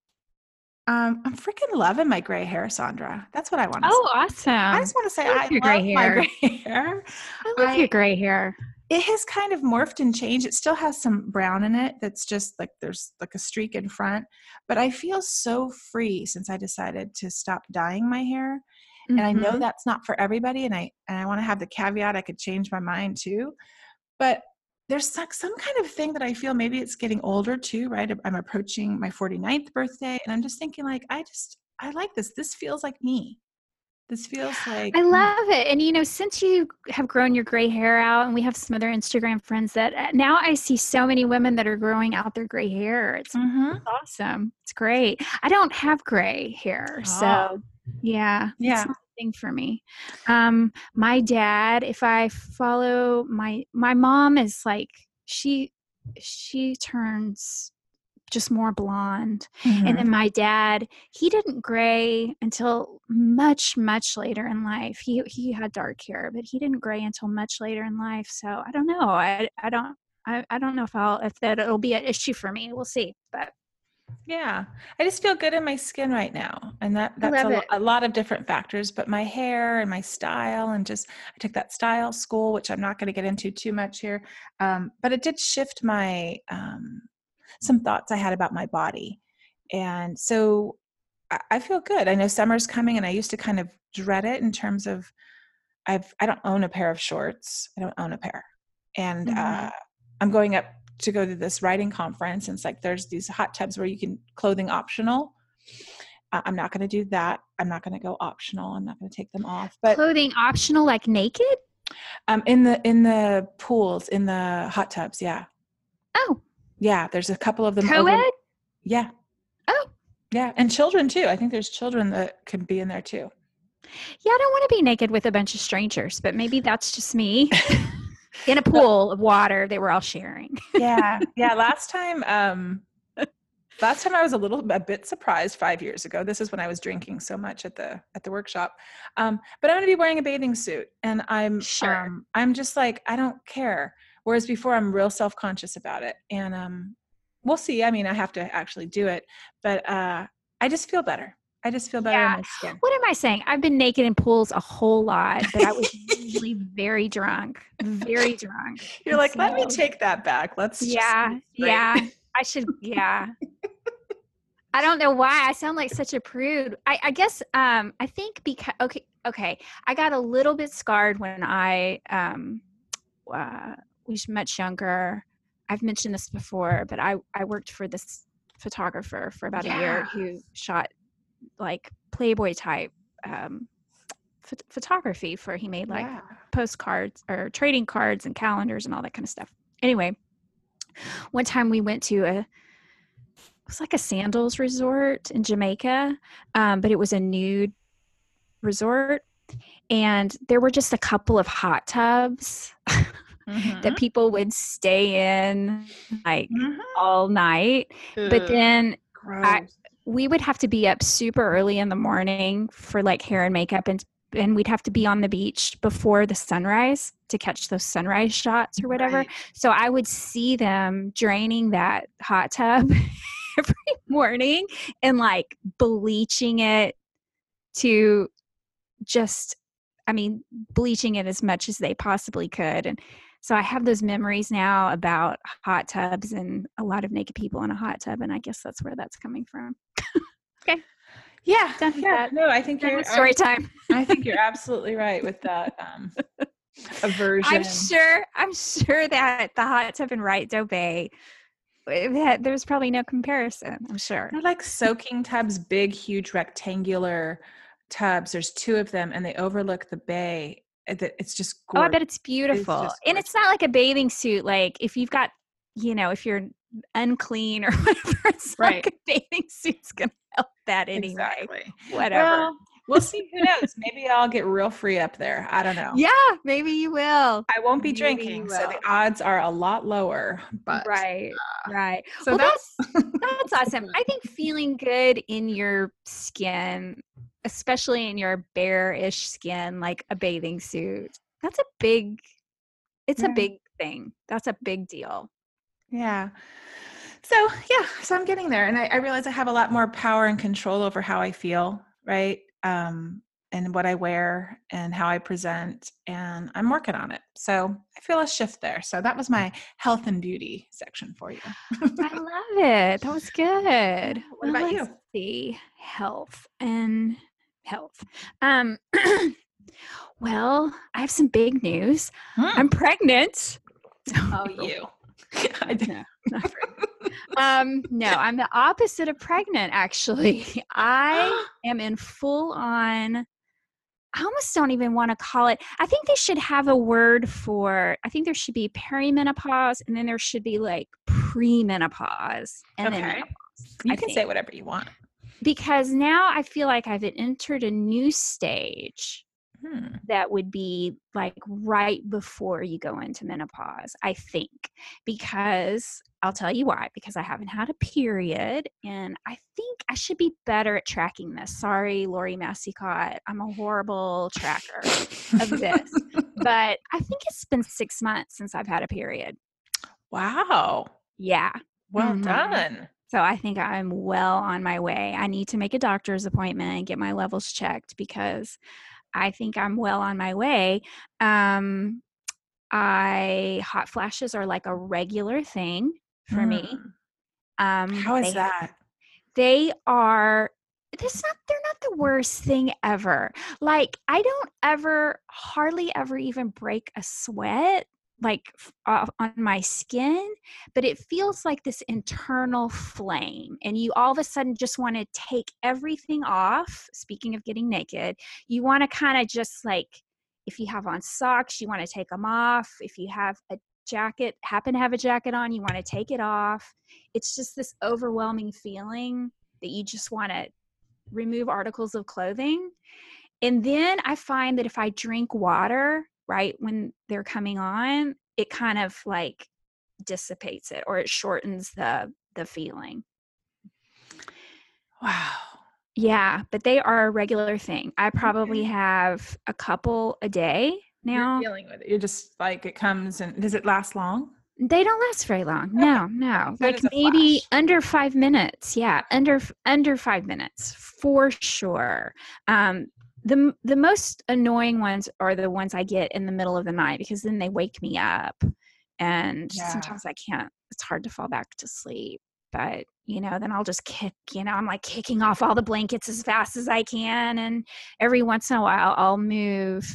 A: um, I'm freaking loving my gray hair, Sondra. That's what I want to
B: oh,
A: say.
B: awesome!
A: I just want to say
B: love
A: I
B: your
A: love
B: gray
A: my gray hair.
B: I love your gray hair.
A: It has kind of morphed and changed. It still has some brown in it. That's just like there's like a streak in front. But I feel so free since I decided to stop dyeing my hair. and i know
B: Mhm.
A: that's not for everybody and i and i want to have the caveat i could change my mind too but there's like some kind of thing that i feel maybe it's getting older too right i'm approaching my 49th birthday and i'm just thinking like i just i like this this feels like me this feels like
B: I love it. And you know, since you have grown your gray hair out, and we have some other Instagram friends that uh, now I see so many women that are growing out their gray hair. It's
A: Mhm.
B: awesome. It's great. I don't have gray hair.
A: Oh.
B: So, yeah. it's
A: Yeah.
B: thing for me. Um, my dad, if I follow my my mom is like she she turns just more blonde. And
A: Mhm.
B: then my dad, he didn't gray until much, much later in life. He he had dark hair, but he didn't gray until much later in life. So I don't know. I I don't I, I don't know if I'll if that it'll be an issue for me. We'll see. But
A: Yeah, I just feel good in my skin right now, and that that's a, a lot of different factors. But my hair and my style, and just I took that style school, which I'm not going to get into too much here. Um, but it did shift my um, some thoughts I had about my body, and so I, I feel good. I know summer's coming, and I used to kind of dread it in terms of I've I don't own a pair of shorts. I don't own a pair, and
B: Mhm.
A: uh, I'm going up to go to this writing conference and it's like there's these hot tubs where you can clothing optional uh, i'm not going to do that i'm not going to go optional i'm not going to take them off but
B: clothing optional, like naked.
A: um in the in the pools in the hot tubs yeah
B: Oh,
A: yeah there's a couple of them
B: co-ed.
A: over- yeah
B: Oh.
A: yeah and children too i think there's children that can be in there too
B: Yeah, I don't want to be naked with a bunch of strangers, but maybe that's just me. in a pool of water they were all sharing.
A: yeah yeah last time um last time i was a little a bit surprised five years ago this is when i was drinking so much at the at the workshop um but i'm going to be wearing a bathing suit and i'm
B: Sure.
A: um i'm just like i don't care whereas before i'm real self-conscious about it and um we'll see i mean i have to actually do it but uh i just feel better i just feel better
B: Yeah.
A: in my skin
B: What am I saying? I've been naked in pools a whole lot, but I was usually very drunk, very drunk.
A: you're like let me take that back let's
B: Yeah, yeah. I should. Yeah. I don't know why I sound like such a prude. I, I guess um, I think because okay, okay. I got a little bit scarred when I um, uh, was much younger. I've mentioned this before, but I I worked for this photographer for about a year who shot like Playboy type um, phot- photography for he made like
A: yeah.
B: postcards or trading cards and calendars and all that kind of stuff. Anyway, one time we went to a it was like a sandals resort in Jamaica, um, but it was a nude resort, and there were just a couple of hot tubs
A: Mhm.
B: that people would stay in like
A: Mhm.
B: all night. But then I- we would have to be up super early in the morning for like hair and makeup and and we'd have to be on the beach before the sunrise to catch those sunrise shots or whatever.
A: Right.
B: So I would see them draining that hot tub every morning and like bleaching it to just I mean bleaching it as much as they possibly could and so I have those memories now about hot tubs and a lot of naked people in a hot tub and I guess that's where that's coming from. Okay.
A: Yeah,
B: Done
A: yeah.
B: that.
A: No, I think
B: Done
A: you're
B: story time.
A: I think you're absolutely right with that um, aversion.
B: I'm sure. I'm sure that the hot tub in Right Bay, had- there's probably no comparison. I'm sure.
A: They're like soaking tubs, big, huge, rectangular tubs. There's two of them, and they overlook the bay. Eh, it- It's just
B: Oh, I bet it's beautiful.
A: just
B: and it's not like a bathing suit. Like if you've got, you know, if you're unclean or whatever, it's
A: Right.
B: like a bathing suit's gonna help that anyway.
A: exactly.
B: Whatever.
A: Well, we'll see. Who knows? Maybe I'll get real free up there. I don't know.
B: yeah, maybe you will.
A: I won't be
B: Maybe
A: drinking, so the odds are a lot lower. But
B: right. Uh, right.
A: so
B: well,
A: that's
B: that's that's awesome. I think feeling good in your skin, especially in your bare-ish skin, like a bathing suit, that's a big. It's
A: Yeah.
B: a big thing. That's a big deal.
A: Yeah. So yeah, so I'm getting there, and I, I realize I have a lot more power and control over how I feel, right? Um, and what I wear and how I present, and I'm working on it. So I feel a shift there. So that was my health and beauty section for you.
B: I love it. That was good.
A: What about
B: let's
A: you?
B: See health and health. Um. well, I have some big news. I'm pregnant.
A: oh, you. I.
B: No, not um, no, I'm the opposite of pregnant, actually. I am in full on. I almost don't even want to call it. I think they should have a word for. I think there should be perimenopause, and then there should be like premenopause, and then
A: Okay.
B: menopause.
A: You
B: I
A: can say whatever you want.
B: because now I feel like I've entered a new stage
A: Hmm.
B: that would be like right before you go into menopause, I think. Because I'll tell you why, because I haven't had a period and I think I should be better at tracking this. Sorry, Lori Massicott. I'm a horrible tracker of this. but I think it's been six months since I've had a period.
A: wow.
B: Yeah.
A: Well
B: Mhm.
A: done.
B: So I think I'm well on my way. I need to make a doctor's appointment and get my levels checked because I think I'm well on my way. Um, I hot flashes are like a regular thing for me.
A: Hmm.
B: Um,
A: How is
B: they-
A: that?
B: They are. This not. They're not the worst thing ever. Like I don't ever, hardly ever even break a sweat like on my skin but it feels like this internal flame and you all of a sudden just want to take everything off speaking of getting naked you want to kind of just like if you have on socks you want to take them off if you have a jacket happen to have a jacket on you want to take it off. It's just this overwhelming feeling that you just want to remove articles of clothing and then i find that if i drink water right when they're coming on it kind of like dissipates it or it shortens the the feeling
A: Wow.
B: yeah but they are a regular thing i probably
A: Okay.
B: have a couple a day now
A: You're dealing with it. You're just like it comes and does it last long?
B: they don't last very long no no
A: So
B: like maybe
A: flash.
B: under five minutes yeah under under five minutes for sure um the the most annoying ones are the ones i get in the middle of the night because then they wake me up and
A: Yeah.
B: sometimes i can't it's hard to fall back to sleep but you know then i'll just kick you know i'm like kicking off all the blankets as fast as i can and every once in a while i'll move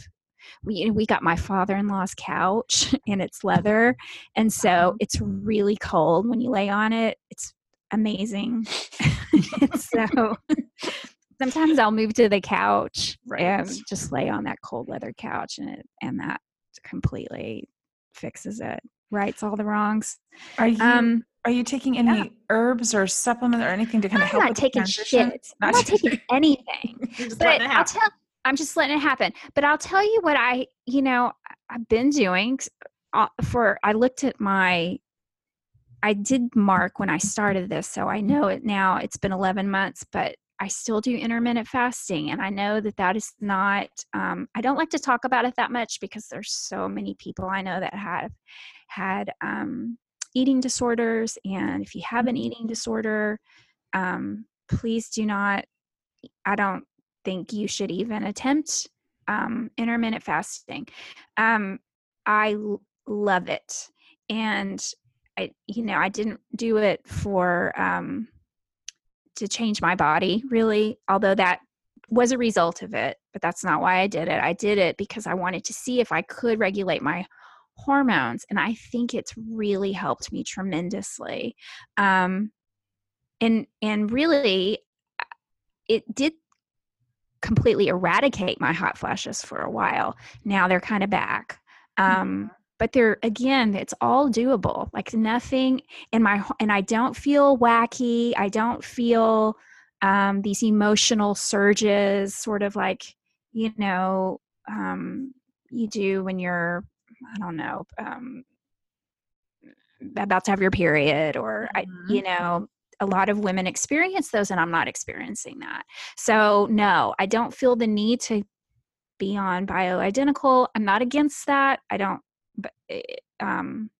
B: we we got my father-in-law's couch and it's leather and so uh-huh. it's really cold when you lay on it it's amazing so sometimes i'll move to the couch and just lay on that cold leather couch and it and that completely fixes it rights all the wrongs
A: Are you
B: um
A: are you taking any
B: yeah.
A: herbs or supplements or anything to kind of help? i'm not
B: taking
A: transition?
B: shit
A: Not
B: i'm not taking anything but I'll tell. I'm just letting it happen. But I'll tell you what I, you know, I've been doing uh, for I looked at my I did mark when I started this, so I know it now. It's been 11 months, but I still do intermittent fasting, and I know that that is not. Um, I don't like to talk about it that much because there's so many people I know that have had um, eating disorders, and if you have an eating disorder, um, please do not. I don't think you should even attempt um, intermittent fasting. Um, I l- love it, and I, you know, I didn't do it for um, to change my body, really. Although that was a result of it, but that's not why I did it. I did it because I wanted to see if I could regulate my hormones, and I think it's really helped me tremendously. Um, and and really, it did completely eradicate my hot flashes for a while. Now they're kind of back. Um, but they're again, it's all doable. Like nothing in my and I don't feel wacky. I don't feel um, these emotional surges, sort of like you know um, you do when you're I don't know um, about to have your period, or I, you know a lot of women experience those and i'm not experiencing that so no i don't feel the need to be on bioidentical i'm not against that i don't but eh, um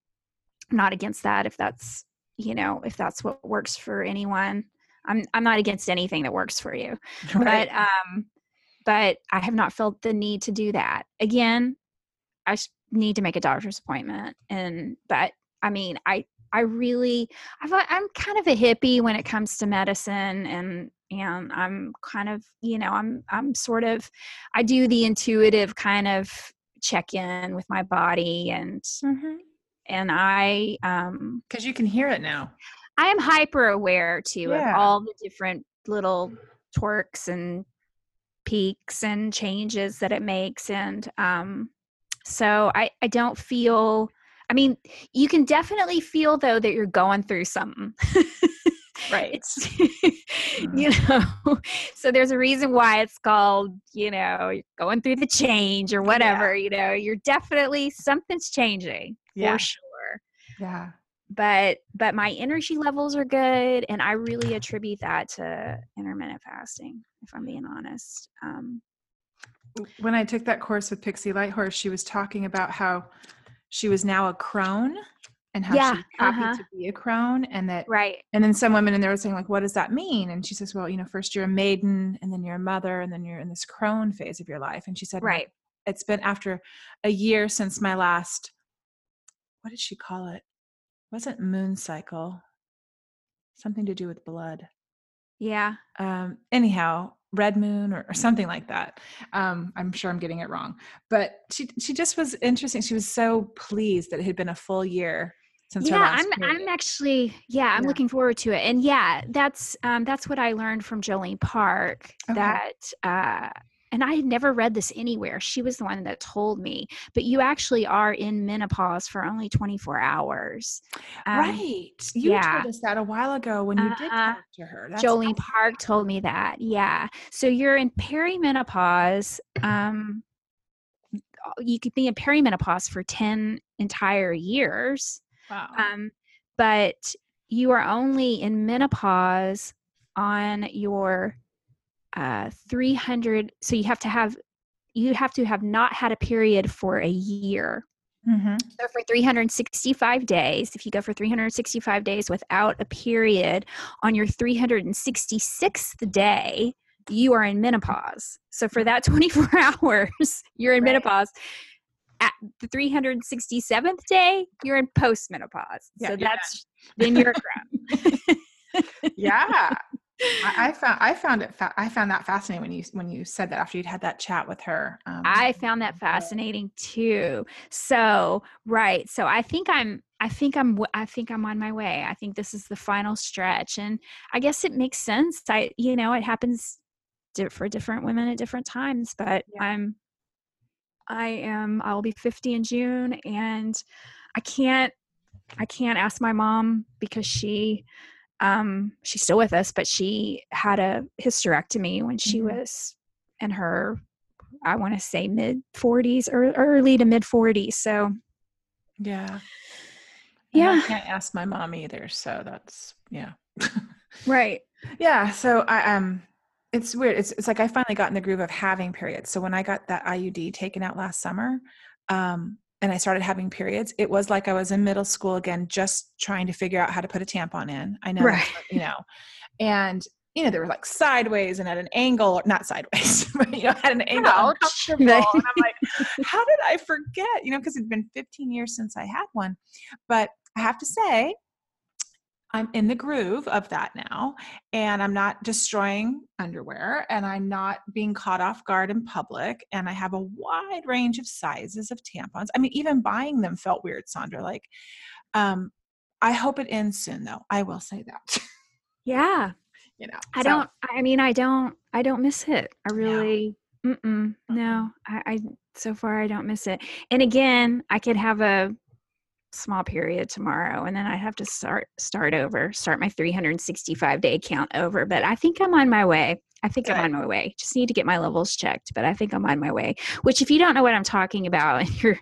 B: i'm not against that if that's you know if that's what works for anyone. I'm i'm not against anything that works for you.
A: Right.
B: but um but i have not felt the need to do that. Again I need to make a doctor's appointment and but i mean i i really I've, i'm kind of a hippie when it comes to medicine and and i'm kind of you know i'm i'm sort of i do the intuitive kind of check in with my body and
A: Mhm.
B: and i um
A: Because you can hear it now.
B: I am hyper aware too
A: Yeah.
B: of all the different little twerks and peaks and changes that it makes and um so I I don't feel I mean you can definitely feel though that you're going through something.
A: Right.
B: It's, you know, so there's a reason why it's called, you know, going through the change or whatever, you know, you're definitely something's changing
A: Yeah.
B: for sure.
A: Yeah.
B: But but my energy levels are good and I really attribute that to intermittent fasting, if I'm being honest. Um
A: When I took that course with Pixie Lighthorse, she was talking about how she was now a crone and how
B: Yeah,
A: she's happy
B: uh-huh.
A: to be a crone and that
B: right.
A: and then some women in there were saying like what does that mean and she says well you know first you're a maiden and then you're a mother and then you're in this crone phase of your life and she said
B: Right.
A: it's been after a year since my last what did she call it wasn't moon cycle something to do with blood
B: Yeah.
A: um anyhow red moon or, or something like that um i'm sure i'm getting it wrong but she she just was interesting she was so pleased that it had been a full year since
B: yeah
A: last
B: i'm i'm actually yeah i'm
A: Yeah.
B: looking forward to it and yeah that's um that's what i learned from jolene park
A: Okay.
B: that uh and i had never read this anywhere she was the one that told me but you actually are in menopause for only 24 hours Um,
A: right you
B: yeah.
A: told us that a while ago when you did
B: Uh-huh.
A: talk to her That's
B: Jolene
A: awesome.
B: Park told me that. Yeah. So you're in perimenopause. Um, you could be in perimenopause for 10 entire years.
A: Wow
B: Um, but you are only in menopause on your uh, 300. So you have to have, you have to have not had a period for a year.
A: Mhm.
B: So for 365 days, if you go for 365 days without a period, on your 366th day, you are in menopause. So for that 24 hours, you're in
A: Right.
B: menopause. At the 367th day, you're in postmenopause.
A: Yeah,
B: so that's then you're a grown.
A: yeah I, I found I found it fa- I found that fascinating when you when you said that after you'd had that chat with her. Um,
B: I found that fascinating too. So, right. So I think I'm I think I'm I think I'm on my way. I think this is the final stretch and I guess it makes sense. I you know, it happens di- for different women at different times, but
A: Yeah.
B: I'm I am I'll be 50 in June and I can't I can't ask my mom because she um she's still with us, but she had a hysterectomy when she
A: Mhm.
B: was in her I want to say mid 40s or early to mid 40s. So,
A: yeah, And I
B: yeah,
A: can't ask my mom either. So that's yeah,
B: right.
A: yeah. So I um, it's weird. It's it's like I finally got in the groove of having periods. So when I got that IUD taken out last summer, um, and I started having periods, it was like I was in middle school again, just trying to figure out how to put a tampon in. I know,
B: Right.
A: you know, and you know, they were like sideways and at an angle, or not sideways, but you know, at an angle,
B: Ouch.
A: uncomfortable. and I'm like, how did I forget? You know, because it'd been 15 years since I had one. But I have to say, I'm in the groove of that now, and I'm not destroying underwear, and I'm not being caught off guard in public, and I have a wide range of sizes of tampons. I mean, even buying them felt weird, Sondra. Like, um, I hope it ends soon, though. I will say that.
B: Yeah.
A: you know,
B: I
A: so-
B: don't, I mean, I don't, I don't miss it. I really, mm-mm,
A: Mm-mm.
B: no, I, I, so far I don't miss it. And again, I could have a small period tomorrow and then I have to start, start over, start my 365 day count over. But I think I'm on my way. I think I'm on my way. Just need to get my levels checked, but I think I'm on my way. Which, if you don't know what I'm talking about, and you're,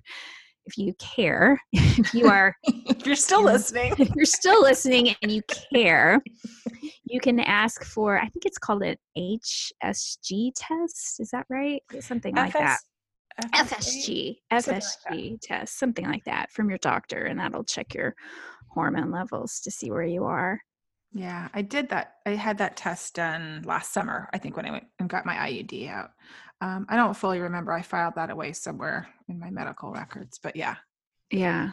B: if you care, if you are
A: if you're still listening,
B: if you're still listening and you care, you can ask for, I think it's called an HSG test. Is that right? Something like that. FSG,
A: Something like
B: FSG test, something like that from your doctor, and that'll check your hormone levels to see where you are.
A: Yeah, I did that. I had that test done last summer, I think, when I went and got my IUD out. Um, I don't fully remember. I filed that away somewhere in my medical records, but yeah.
B: Yeah.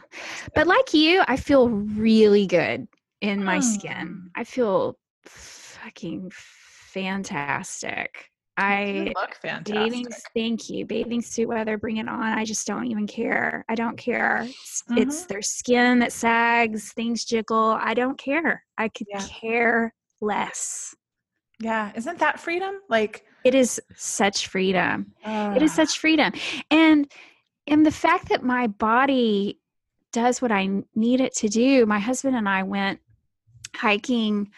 B: But like you, I feel really good in my
A: Hmm.
B: skin. I feel fucking fantastic. I
A: look fantastic.
B: bathing thank you. Bathing suit weather bring it on i just don't even care. I don't care. It's, it's
A: Mhm.
B: their skin that sags things jiggle. I don't care. I could
A: Yeah.
B: care less.
A: Yeah, isn't that freedom? Like,
B: it is such freedom. It is such freedom. And and the fact that my body does what I need it to do. My husband and i went hiking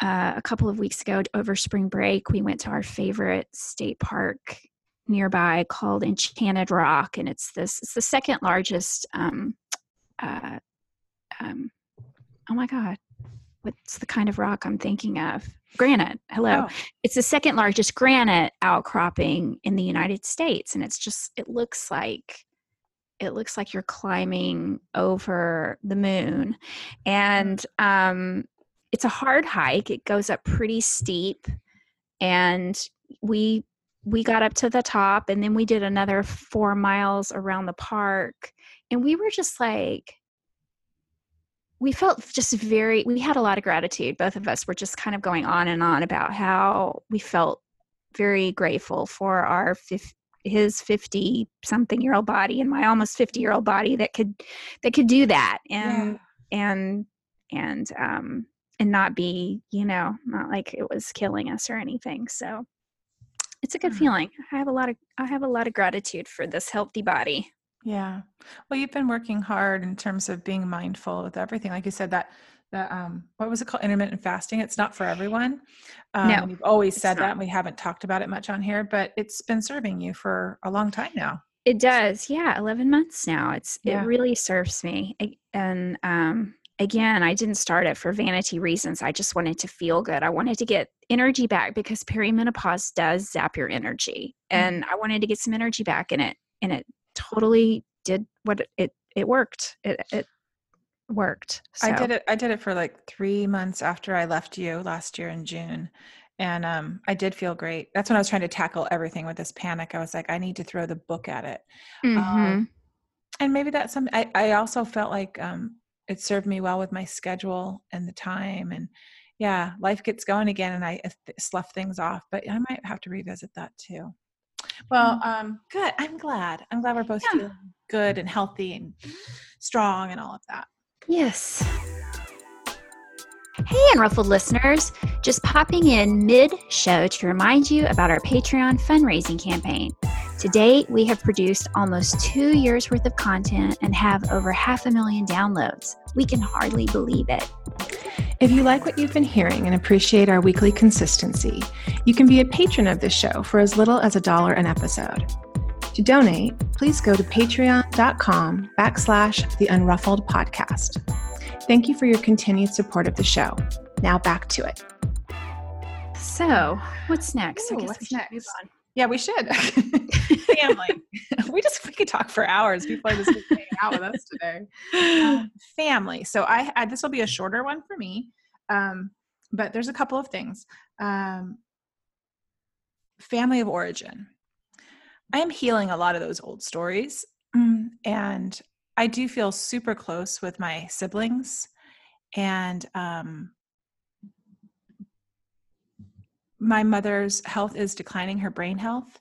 B: uh, a couple of weeks ago over spring break, we went to our favorite state park nearby called Enchanted Rock, and it's this it's the second largest. Um, uh, um, oh my god, what's the kind of rock I'm thinking of? Granite. Hello,
A: Oh.
B: it's the second largest granite outcropping in the United States, and it's just it looks like it looks like you're climbing over the moon and um, it's a hard hike it goes up pretty steep and we we got up to the top and then we did another four miles around the park and we were just like we felt just very we had a lot of gratitude. Both of us were just kind of going on and on about how we felt very grateful for our his 50 something year old body and my almost 50 year old body that could that could do that and and and um and not be you know not like it was killing us or anything so it's a good
A: Hmm.
B: feeling i have a lot of i have a lot of gratitude for this healthy body
A: Yeah. Well, you've been working hard in terms of being mindful with everything. Like you said, that that um, what was it called? Intermittent fasting. It's not for everyone. Um
B: no,
A: you've always said that. And we haven't talked about it much on here, but it's been serving you for a long time now.
B: It does. Yeah, 11 months now. It's
A: Yeah.
B: it really serves me. A- And um again, I didn't start it for vanity reasons. I just wanted to feel good. I wanted to get energy back because perimenopause does zap your energy.
A: Mm-hmm.
B: And I wanted to get some energy back in it and it totally did what it it, it worked. It it worked.
A: I did it. I did it for like three months after I left you last year in June, and um, I did feel great. That's when I was trying to tackle everything with this panic. I was like, I need to throw the book at it.
B: Mhm.
A: Um, and maybe that's something I, I also felt like um, it served me well with my schedule and the time and yeah life gets going again and i slough things off but i might have to revisit that too well um, good i'm glad i'm glad we're both
B: Yeah.
A: feeling good and healthy and strong and all of that
B: Yes. Hey, Unruffled listeners. Just popping in mid show to remind you about our Patreon fundraising campaign. To date, we have produced almost two years worth of content and have over half a million downloads. We can hardly believe it.
C: If you like what you've been hearing and appreciate our weekly consistency, you can be a patron of this show for as little as a dollar an episode. To donate, please go to patreon.com backslash the unruffled podcast. Thank you for your continued support of the show. Now back to it.
B: So, what's next?
A: Ooh,
B: I guess
A: what's
B: we should move on.
A: Yeah we should. Family we just we could talk for hours people are just hanging out with us today. Um, family. So I, I this will be a shorter one for me um, but there's a couple of things. Um, family of origin. I am healing a lot of those old stories mm, and i do feel super close with my siblings and um, my mother's health is declining her brain health.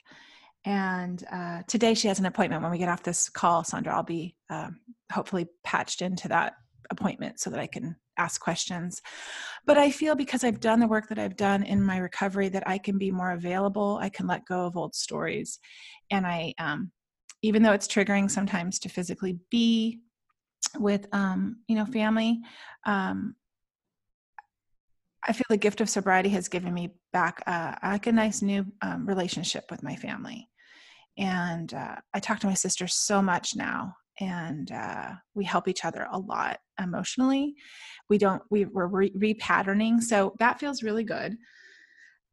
A: And uh, today she has an appointment when we get off this call sondra. I'll be um, hopefully patched into that appointment so that i can ask questions. But i feel because i've done the work that i've done in my recovery that i can be more available. I can let go of old stories. And i um, even though it's triggering sometimes to physically be with um, you know family um, I feel the gift of sobriety has given me back uh, like a nice new um, relationship with my family, and uh, I talk to my sister so much now, and uh, we help each other a lot emotionally. We don't we we're re- repatterning, so that feels really good.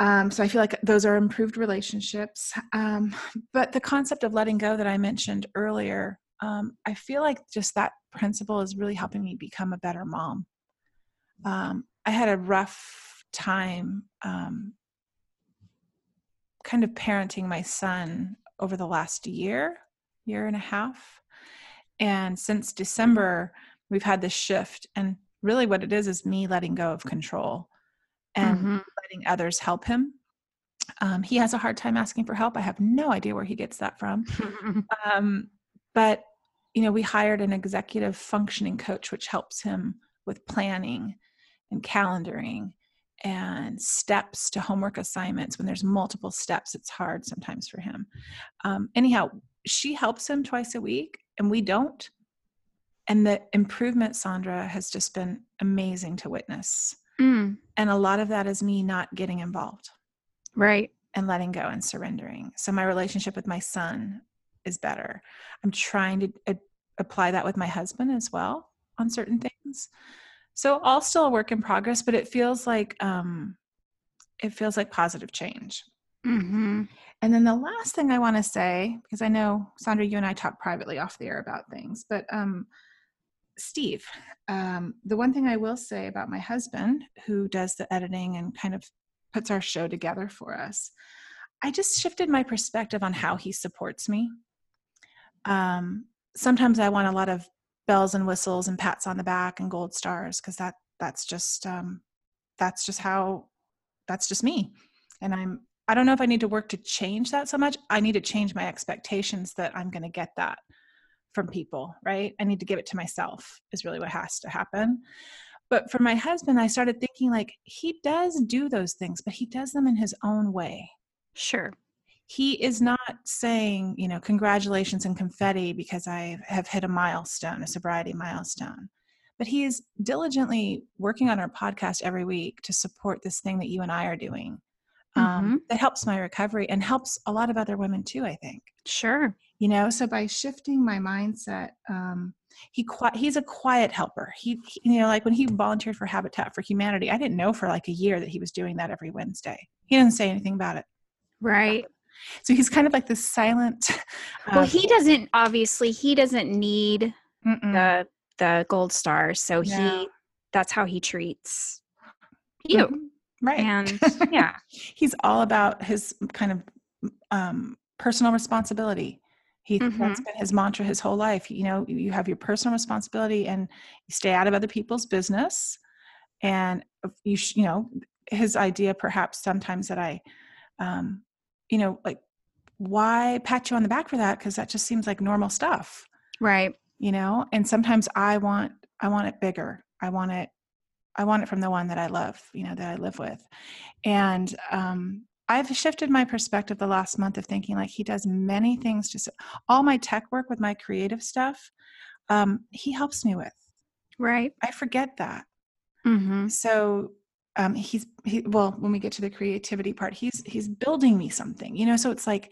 A: Um, so I feel like those are improved relationships. Um, but the concept of letting go that I mentioned earlier, um, I feel like just that principle is really helping me become a better mom. I had a rough time um, kind of parenting my son over the last year, year and a half. And since December, we've had this shift. And really, what it is is me letting go of control and
B: Mhm.
A: letting others help him. Um, he has a hard time asking for help. I have no idea where he gets that from. Um, but you know, we hired an executive functioning coach, which helps him with planning and calendaring and steps to homework assignments. When there's multiple steps, it's hard sometimes for him. Um, anyhow, she helps him twice a week, and we don't. And the improvement, Sondra, has just been amazing to witness.
B: Mm,
A: And a lot of that is me not getting involved
B: right.
A: and letting go and surrendering. So my relationship with my son is better. I'm trying to a- apply that with my husband as well on certain things. So all still a work in progress, but it feels like um it feels like positive change.
B: hmm
A: And then the last thing I want to say, because I know Sondra, you and I talk privately off the air about things, but um, Steve, um, the one thing I will say about my husband, who does the editing and kind of puts our show together for us, I just shifted my perspective on how he supports me. Um, sometimes I want a lot of bells and whistles and pats on the back and gold stars because that that's just um, that's just how that's just me, and I'm I don't know if I need to work to change that so much. I need to change my expectations that I'm going to get that from people, right? I need to give it to myself, is really what has to happen. But for my husband, I started thinking like he does do those things, but he does them in his own way.
B: Sure.
A: He is not saying, you know, congratulations and confetti because I have hit a milestone, a sobriety milestone. But he is diligently working on our podcast every week to support this thing that you and I are doing um, that helps my recovery and helps a lot of other women too i think
B: Sure.
A: you know so by shifting my mindset um, he qui- he's a quiet helper he, he- you know like when he volunteered for habitat for humanity i didn't know for like a year that he was doing that every wednesday he didn't say anything about it
B: Right.
A: So he's kind of like this silent
B: Well,
A: uh,
B: he doesn't obviously he doesn't need
A: mm-mm.
B: the the gold stars, so
A: No.
B: he that's how he treats you.
A: Mhm. right
B: And yeah.
A: he's all about his kind of um, personal responsibility. He that's
B: Mhm.
A: been his mantra his whole life. You know, you have your personal responsibility, and you stay out of other people's business. And you, sh- you know, his idea perhaps sometimes that I, um, you know, like, why pat you on the back for that? Because that just seems like normal stuff
B: Right.
A: you know and sometimes i want i want it bigger i want it i want it from the one that i love you know that i live with and um i've shifted my perspective the last month of thinking like he does many things to all my tech work with my creative stuff um he helps me with
B: Right.
A: i forget that
B: Mm-hmm.
A: so um he's he well when we get to the creativity part he's he's building me something you know so it's like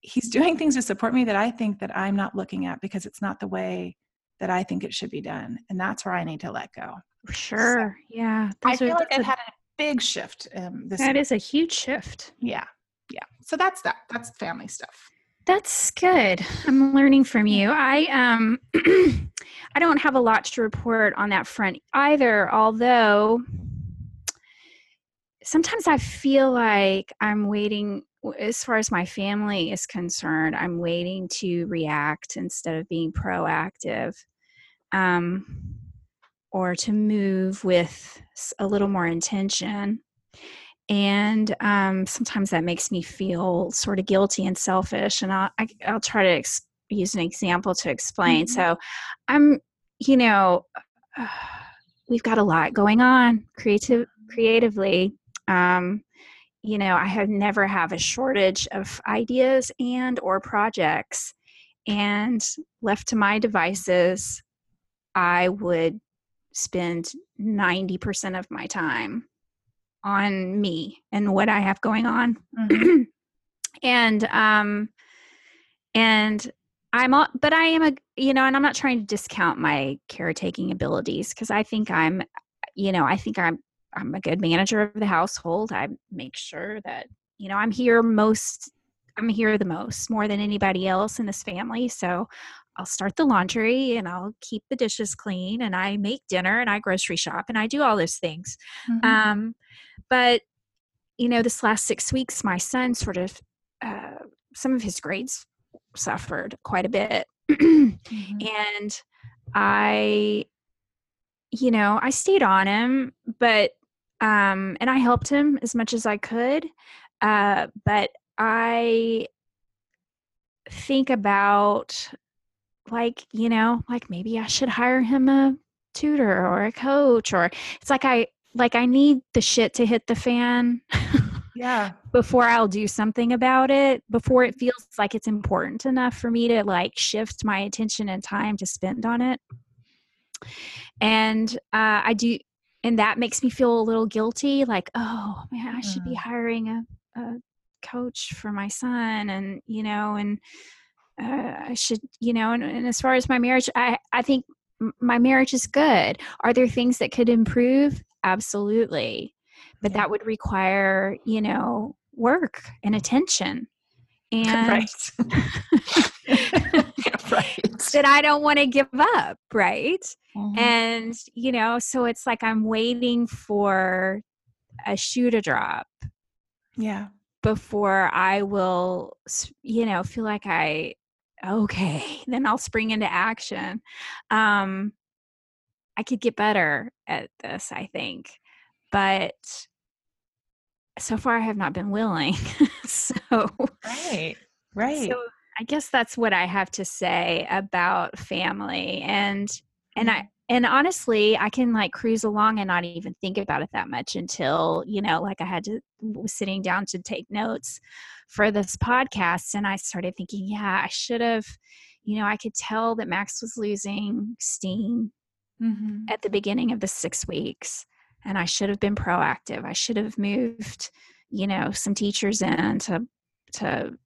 A: he's doing things to support me that i think that i'm not looking at because it's not the way that i think it should be done and that's where i need to let go
B: Sure. Yeah.
A: i
B: Those are-
A: feel like i've
B: a-
A: had a big shift um this
B: that is a huge shift.
A: yeah yeah so that's that that's family stuff
B: That's good. I'm learning from you. I um I don't have a lot to report on that front either, although sometimes I feel like I'm waiting as far as my family is concerned, I'm waiting to react instead of being proactive. Um or to move with a little more intention and um, sometimes that makes me feel sort of guilty and selfish and i'll, I, I'll try to ex- use an example to explain
A: Mhm.
B: so i'm you know we've got a lot going on creative creatively um, you know i have never have a shortage of ideas and or projects and left to my devices i would spend 90% of my time on me and what I have going on.
A: Mhm.
B: and um and I'm all, but I am a you know, and I'm not trying to discount my caretaking abilities because I think I'm you know, I think I'm I'm a good manager of the household. I make sure that you know, I'm here most I'm here the most more than anybody else in this family. So I'll start the laundry and I'll keep the dishes clean and I make dinner and I grocery shop and I do all those things.
A: Mhm.
B: Um, but you know, this last six weeks, my son sort of uh, some of his grades suffered quite a bit,
A: Mhm.
B: and I, you know, I stayed on him, but um, and I helped him as much as I could, uh, but I think about like you know like maybe i should hire him a tutor or a coach or it's like i like i need the shit to hit the fan
A: yeah.
B: before i'll do something about it before it feels like it's important enough for me to like shift my attention and time to spend on it. And uh, i do and that makes me feel a little guilty like oh man i should be
A: Mm.
B: hiring a, a coach for my son and you know and uh, i should you know and, and as far as my marriage i i think my marriage is good are there things that could improve absolutely but
A: Yeah.
B: that would require you know work and attention and
A: right. right.
B: that i don't want to give up right
A: Mhm.
B: and you know so it's like i'm waiting for a shoe to drop
A: yeah.
B: before i will you know feel like i okay then i'll spring into action um i could get better at this i think but so far i have not been willing so
A: Right. Right.
B: so I guess that's what I have to say about family and and I and honestly I can like cruise along and not even think about it that much until you know like I had to was sitting down to take notes for this podcast and I started thinking yeah I should have you know I could tell that Max was losing steam
A: Mhm.
B: at the beginning of the 6 weeks and I should have been proactive I should have moved you know some teachers in to to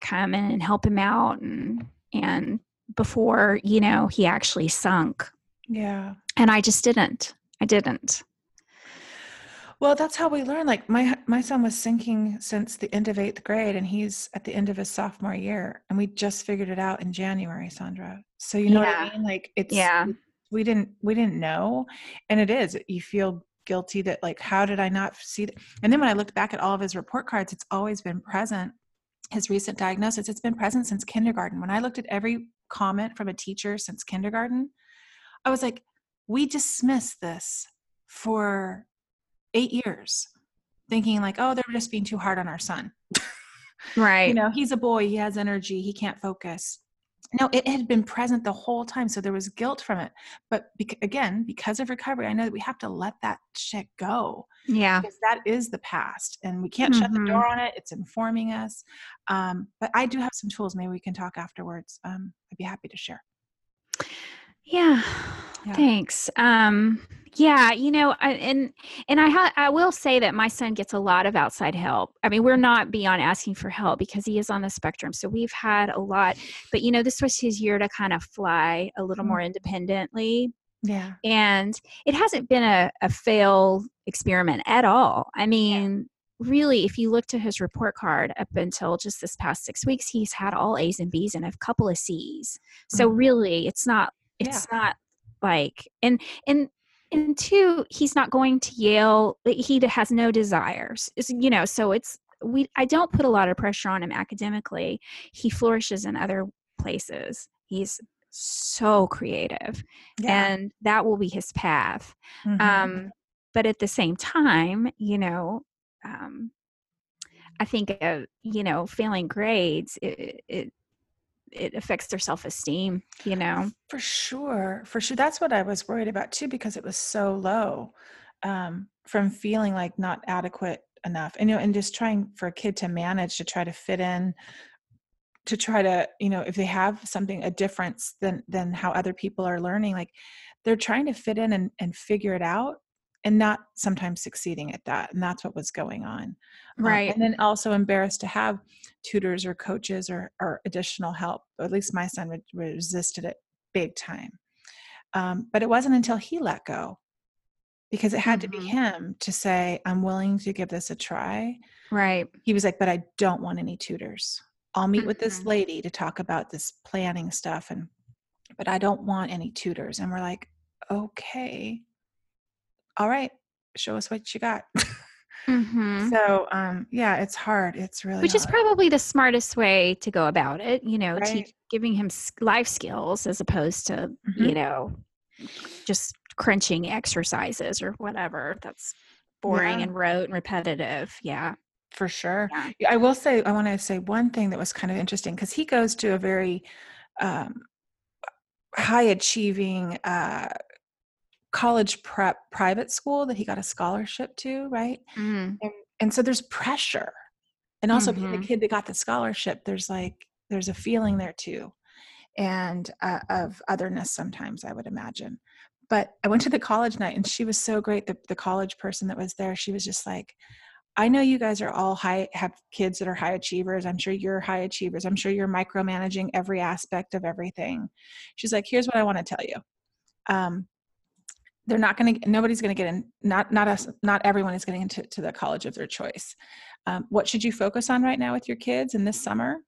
B: come in and help him out and and before you know he actually sunk
A: Yeah.
B: and i just didn't i didn't
A: Well, that's how we learn. Like my my son was sinking since the end of eighth grade, and he's at the end of his sophomore year, and we just figured it out in January, Sondra. So you know what I mean? Like it's
B: Yeah.
A: we didn't we didn't know, and it is you feel guilty that like how did I not see that? And then when I looked back at all of his report cards, it's always been present. His recent diagnosis, it's been present since kindergarten. When I looked at every comment from a teacher since kindergarten, I was like, we dismissed this for eight years, thinking like, oh, they're just being too hard on our son.
B: right
A: You know, he's a boy, he has energy, he can't focus. No, it had been present the whole time. So there was guilt from it. But bec- again, because of recovery, I know that we have to let that shit go
B: yeah
A: because that is the past and we can't shut the door on it. It's informing us. Um, but I do have some tools. Maybe we can talk afterwards. Um, I'd be happy to share.
B: yeah
A: Yeah.
B: thanks um yeah you know I, and and i ha- i will say that my son gets a lot of outside help i mean we're not beyond asking for help because he is on the spectrum so we've had a lot but you know this was his year to kind of fly a little
A: Mm.
B: more independently
A: Yeah.
B: and it hasn't been a, a failed experiment at all i mean really if you look to his report card up until just this past six weeks he's had all a's and b's and a couple of c's so
A: Mhm.
B: really it's not it's not like and and and two he's not going to yale he has no desires It's- you know so it's we i don't put a lot of pressure on him academically he flourishes in other places he's so creative
A: Yeah.
B: and that will be his path
A: Mhm.
B: um but at the same time you know um i think uh, you know failing grades it, it it affects their self-esteem you know
A: For sure, for sure. That's what I was worried about too, because it was so low um, from feeling like not adequate enough, and you know, and just trying for a kid to manage to try to fit in, to try to, you know, if they have something a difference than than how other people are learning, like they're trying to fit in and and figure it out, and not sometimes succeeding at that, and that's what was going on. Um,
B: Right.
A: and then also embarrassed to have tutors or coaches or, or additional help. At least my son re- resisted it big time. Um, but it wasn't until he let go because it had to be
B: Mhm.
A: him to say, I'm willing to give this a try.
B: right
A: He was like, But I don't want any tutors. I'll meet with this
B: Mhm.
A: lady to talk about this planning stuff and but I don't want any tutors. And we're like, okay. All right, show us what you got.
B: hmm
A: so um yeah, it's hard. It's really
B: which is probably the smartest way to go about it you know
A: Right.
B: teach, giving him life skills as opposed to
A: Mhm.
B: you know just crunching exercises or whatever that's boring
A: Yeah.
B: and rote and repetitive yeah
A: for sure.
B: Yeah,
A: I will say, I want to say one thing that was kind of interesting because he goes to a very um, high achieving uh, college prep private school that he got a scholarship to, right?
B: Mm.
A: And, and so there's pressure. And also being
B: Mhm.
A: the kid that got the scholarship, there's like, there's a feeling there too. And uh, of otherness sometimes, I would imagine. but I went to the college night and she was so great. The, the college person that was there, she was just like, I know you guys are all high, have kids that are high achievers. I'm sure you're high achievers. I'm sure you're micromanaging every aspect of everything. She's like, here's what I want to tell you. Um, they're not going to, nobody's going to get in, not, not us, not everyone is getting into to the college of their choice. Um, what should you focus on right now with your kids in this summer?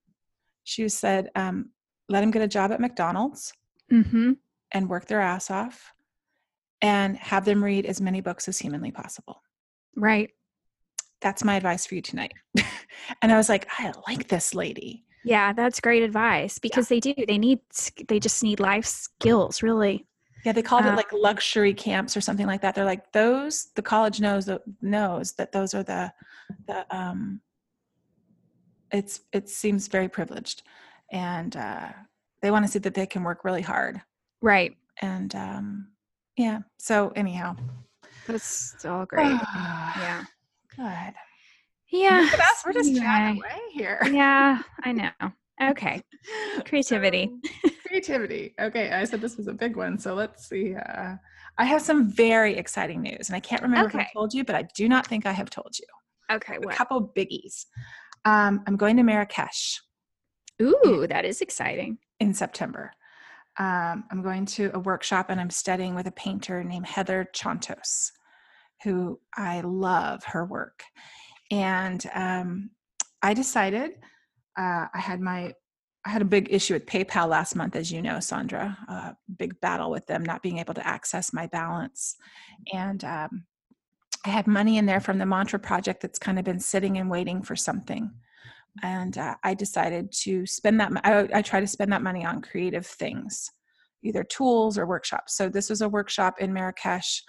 A: She said, um, let them get a job at McDonald's
B: Mm-hmm.
A: and work their ass off and have them read as many books as humanly possible.
B: Right.
A: That's my advice for you tonight. and I was like, I like this lady.
B: Yeah, that's great advice because they do. They need. They just need life skills, really.
A: Yeah, they called it
B: Uh,
A: like luxury camps or something like that. They're like those. The college knows that knows that those are the the um. It's it seems very privileged, and uh, they want to see that they can work really hard.
B: Right.
A: And um, yeah. So anyhow,
B: That's all great. yeah.
A: Good.
B: Yeah.
A: Look at us. We're just chatting
B: anyway.
A: away here.
B: Yeah, I know. Okay. Creativity.
A: Creativity. Okay, I said this was a big one, so let's see. Uh, I have some very exciting news, and I can't remember if I told you, but I do not think I have told you.
B: Okay.
A: A couple biggies. Um, I'm going to Marrakesh
B: Ooh, that is exciting.
A: in September. Um, I'm going to a workshop, and I'm studying with a painter named Heather Chontos, who I love her work. And um, I decided uh, I had my I had a big issue with PayPal last month, as you know, Sondra. A big battle with them not being able to access my balance, and um, I had money in there from the Mantra project that's kind of been sitting and waiting for something. And uh, I decided to spend that. I, I try to spend that money on creative things, either tools or workshops. So this was a workshop in Marrakesh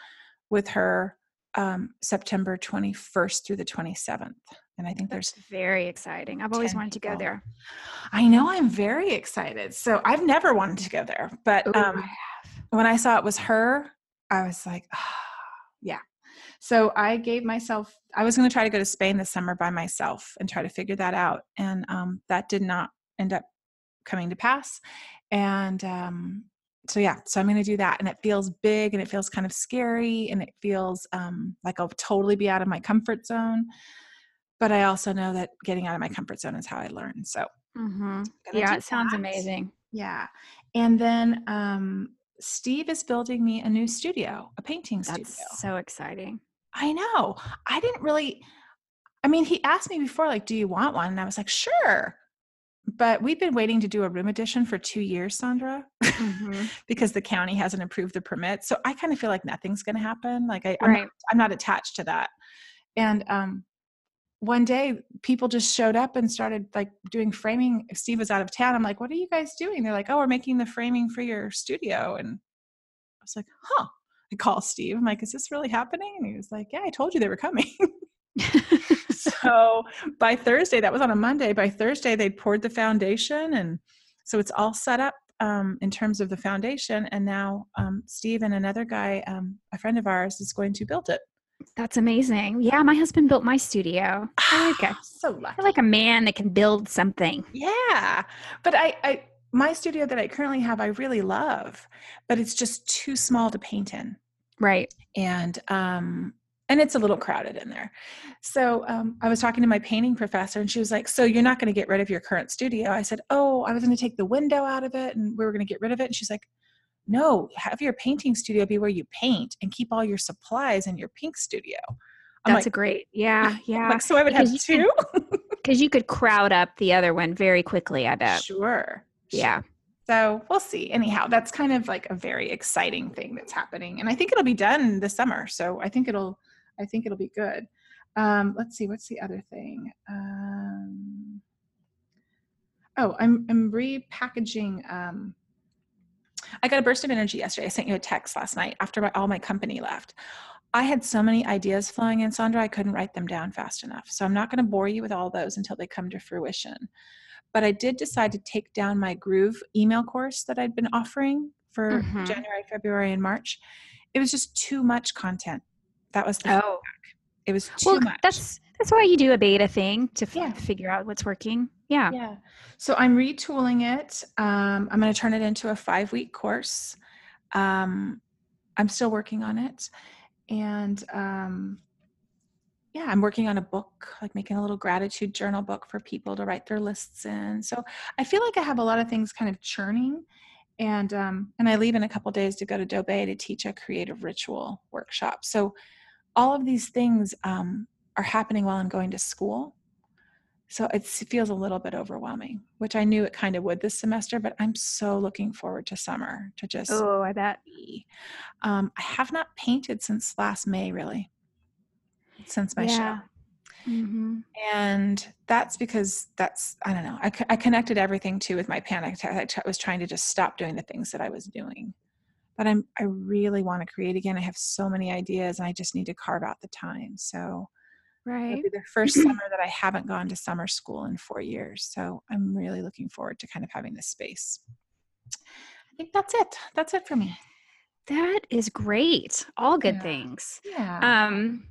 A: with her um, September 21st through the 27th. And I think there's
B: That's very exciting. I've always
A: 10
B: wanted to go there.
A: I know I'm very excited. So I've never wanted to go there, but
B: Ooh,
A: um, when I saw it was her, I was like, ah, yeah. So I gave myself, I was going to try to go to Spain this summer by myself and try to figure that out. And um, that did not end up coming to pass. And um, so, yeah, so I'm going to do that. And it feels big and it feels kind of scary and it feels um, like I'll totally be out of my comfort zone. But I also know that getting out of my comfort zone is how I learn. So,
B: Mhm. Yeah, it sounds
A: that.
B: amazing.
A: yeah. And then um, Steve is building me a new studio, a painting
B: That's
A: studio.
B: so exciting.
A: I know. I didn't really, I mean, he asked me before, like, do you want one? And I was like, sure. But we've been waiting to do a room addition for two years, Sondra,
B: Mhm.
A: because the county hasn't approved the permit. So I kind of feel like nothing's going to happen. Like I, I'm,
B: Right.
A: not, I'm not attached to that. And um, one day people just showed up and started like doing framing. Steve was out of town. I'm like, what are you guys doing? They're like, oh, we're making the framing for your studio. And I was like, huh. I call Steve. I'm like, is this really happening? And he was like, yeah, I told you they were coming. so by Thursday, that was on a Monday. By Thursday, they poured the foundation, and so it's all set up um, in terms of the foundation. And now um, Steve and another guy, um, a friend of ours, is going to build it.
B: That's amazing. Yeah, my husband built my studio. I like a,
A: so lucky.
B: I like a man that can build something.
A: Yeah, but I, I, my studio that I currently have, I really love, but it's just too small to paint in.
B: Right.
A: and um and it's a little crowded in there so um, i was talking to my painting professor and she was like so you're not going to get rid of your current studio i said oh i was going to take the window out of it and we were going to get rid of it and she's like no have your painting studio be where you paint and keep all your supplies in your pink studio I'm
B: That's
A: like,
B: a great. Yeah, yeah.
A: like so i would have
B: because you
A: two
B: Because you could crowd up the other one very quickly. I bet.
A: sure
B: Yeah.
A: so we'll see anyhow that's kind of like a very exciting thing that's happening and i think it'll be done this summer so i think it'll i think it'll be good um, let's see what's the other thing um, oh i'm i'm repackaging um, i got a burst of energy yesterday i sent you a text last night after my, all my company left i had so many ideas flowing in sondra i couldn't write them down fast enough so i'm not going to bore you with all those until they come to fruition but I did decide to take down my Groove email course that I'd been offering for
B: Mhm.
A: January, February, and March. It was just too much content. That was the
B: Oh,
A: feedback. It was too
B: well,
A: much.
B: that's that's why you do a beta thing to f-
A: Yeah.
B: figure out what's working. Yeah.
A: yeah. So I'm retooling it. Um, I'm going to turn it into a five week course. Um, I'm still working on it. And um, yeah, I'm working on a book, like making a little gratitude journal book for people to write their lists in. So I feel like I have a lot of things kind of churning. And um, and I leave in a couple days to go to Dobe to teach a creative ritual workshop. So all of these things um, are happening while I'm going to school. So it feels a little bit overwhelming, which I knew it kind of would this semester, but I'm so looking forward to summer to just.
B: Oh, I bet.
A: Be. Um, I have not painted since last May, really, since my
B: Yeah.
A: show.
B: Mm-hmm.
A: And that's because that's, I don't know, I, I connected everything too with my panic attack. I was trying to just stop doing the things that I was doing. But I'm, I really want to create again. I have so many ideas and I just need to carve out the time. So it'll
B: Right.
A: be the first summer that I haven't gone to summer school in four years. So I'm really looking forward to kind of having this space. I think that's it. That's it for me.
B: That is great. All good
A: Yeah.
B: things.
A: Yeah.
B: Um,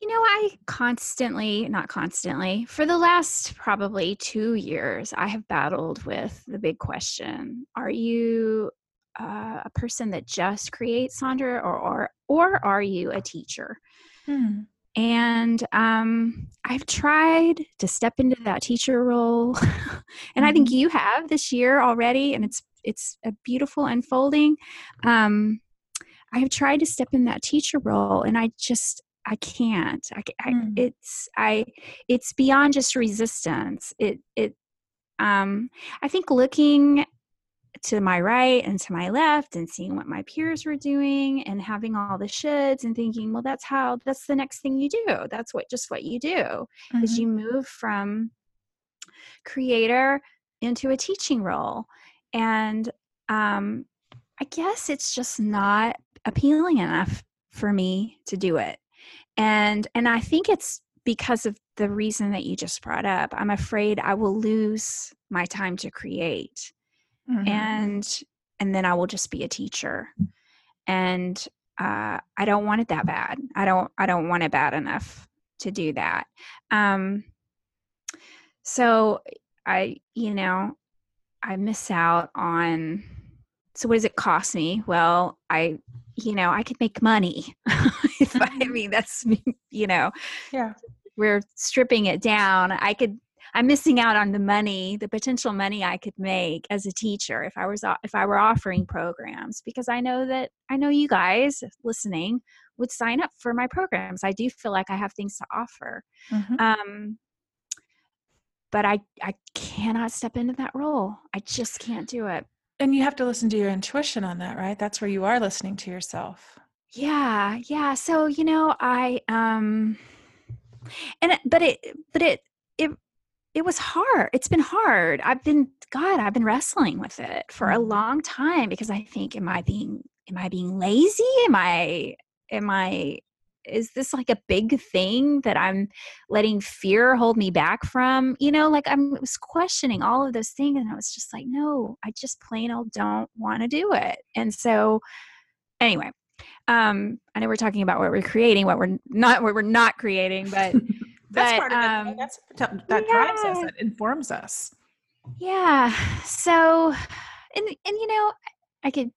B: you know, I constantly, not constantly, for the last probably two years, I have battled with the big question: Are you uh, a person that just creates, Sondra, or or or are you a teacher?
A: Hmm.
B: And um, I've tried to step into that teacher role, and I think you have this year already, and it's it's a beautiful unfolding. Um, I have tried to step in that teacher role, and I just I can't. I, I
A: Mm.
B: it's I it's beyond just resistance. It it um I think looking to my right and to my left and seeing what my peers were doing and having all the shoulds and thinking, well, that's how that's the next thing you do. That's what just what you do is
A: Mhm.
B: you move from creator into a teaching role. And um, I guess it's just not appealing enough for me to do it. And and I think it's because of the reason that you just brought up. I'm afraid I will lose my time to create
A: Mhm.
B: and and then I will just be a teacher. And uh, I don't want it that bad. I don't I don't want it bad enough to do that. Um, so I you know I miss out on. So what does it cost me? Well, I you know I could make money. if I, I mean that's you know
A: yeah.
B: we're stripping it down i could i'm missing out on the money the potential money i could make as a teacher if i was if i were offering programs because i know that i know you guys listening would sign up for my programs i do feel like i have things to offer
A: Mhm.
B: um but i i cannot step into that role i just can't do it
A: And you have to listen to your intuition on that, right? That's where you are listening to yourself.
B: yeah yeah so you know i um and but it but it it it was hard it's been hard i've been god i've been wrestling with it for a
A: Mhm.
B: long time because i think am i being am i being lazy? Am i am i is this like a big thing that i'm letting fear hold me back from? You know like i'm was questioning all of those things and i was just like no i just plain old don't want to do it. And so anyway um i know we're talking about what we're creating what we're not what we're not creating but
A: That's
B: but,
A: part of it.
B: um?
A: That's that drives us. That informs us.
B: yeah so and and you know i could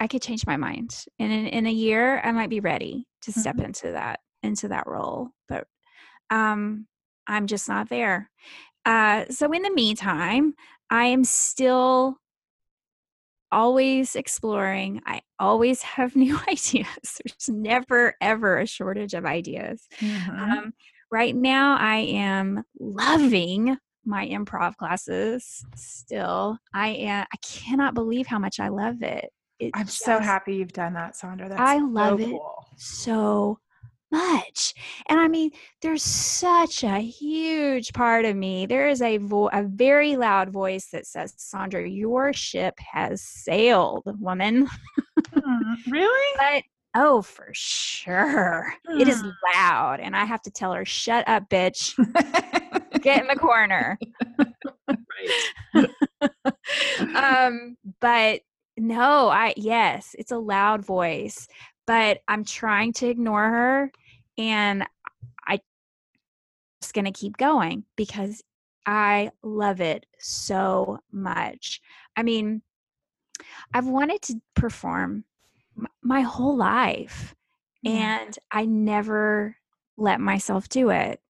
B: i could change my mind and in, in a year i might be ready to step into that into that role but um i'm just not there uh so in the meantime i am still always exploring i always have new ideas there's never ever a shortage of ideas
A: Mhm.
B: um, right now, I am loving my improv classes. Still, I am. I cannot believe how much I love it. it
A: I'm so happy you've done that, Sondra. That's
B: I
A: so
B: love it. so much. And I mean, there's such a huge part of me. There is a vo- a very loud voice that says, "Sondra, your ship has sailed, woman."
A: Hmm, Really?
B: But oh, for sure, it is
A: Hmm.
B: loud, and I have to tell her, "Shut up, bitch." get in the corner. um, but no, I yes, it's a loud voice, but I'm trying to ignore her and I just gonna keep going because I love it so much. I mean, I've wanted to perform my whole life
A: Yeah.
B: and I never let myself do it.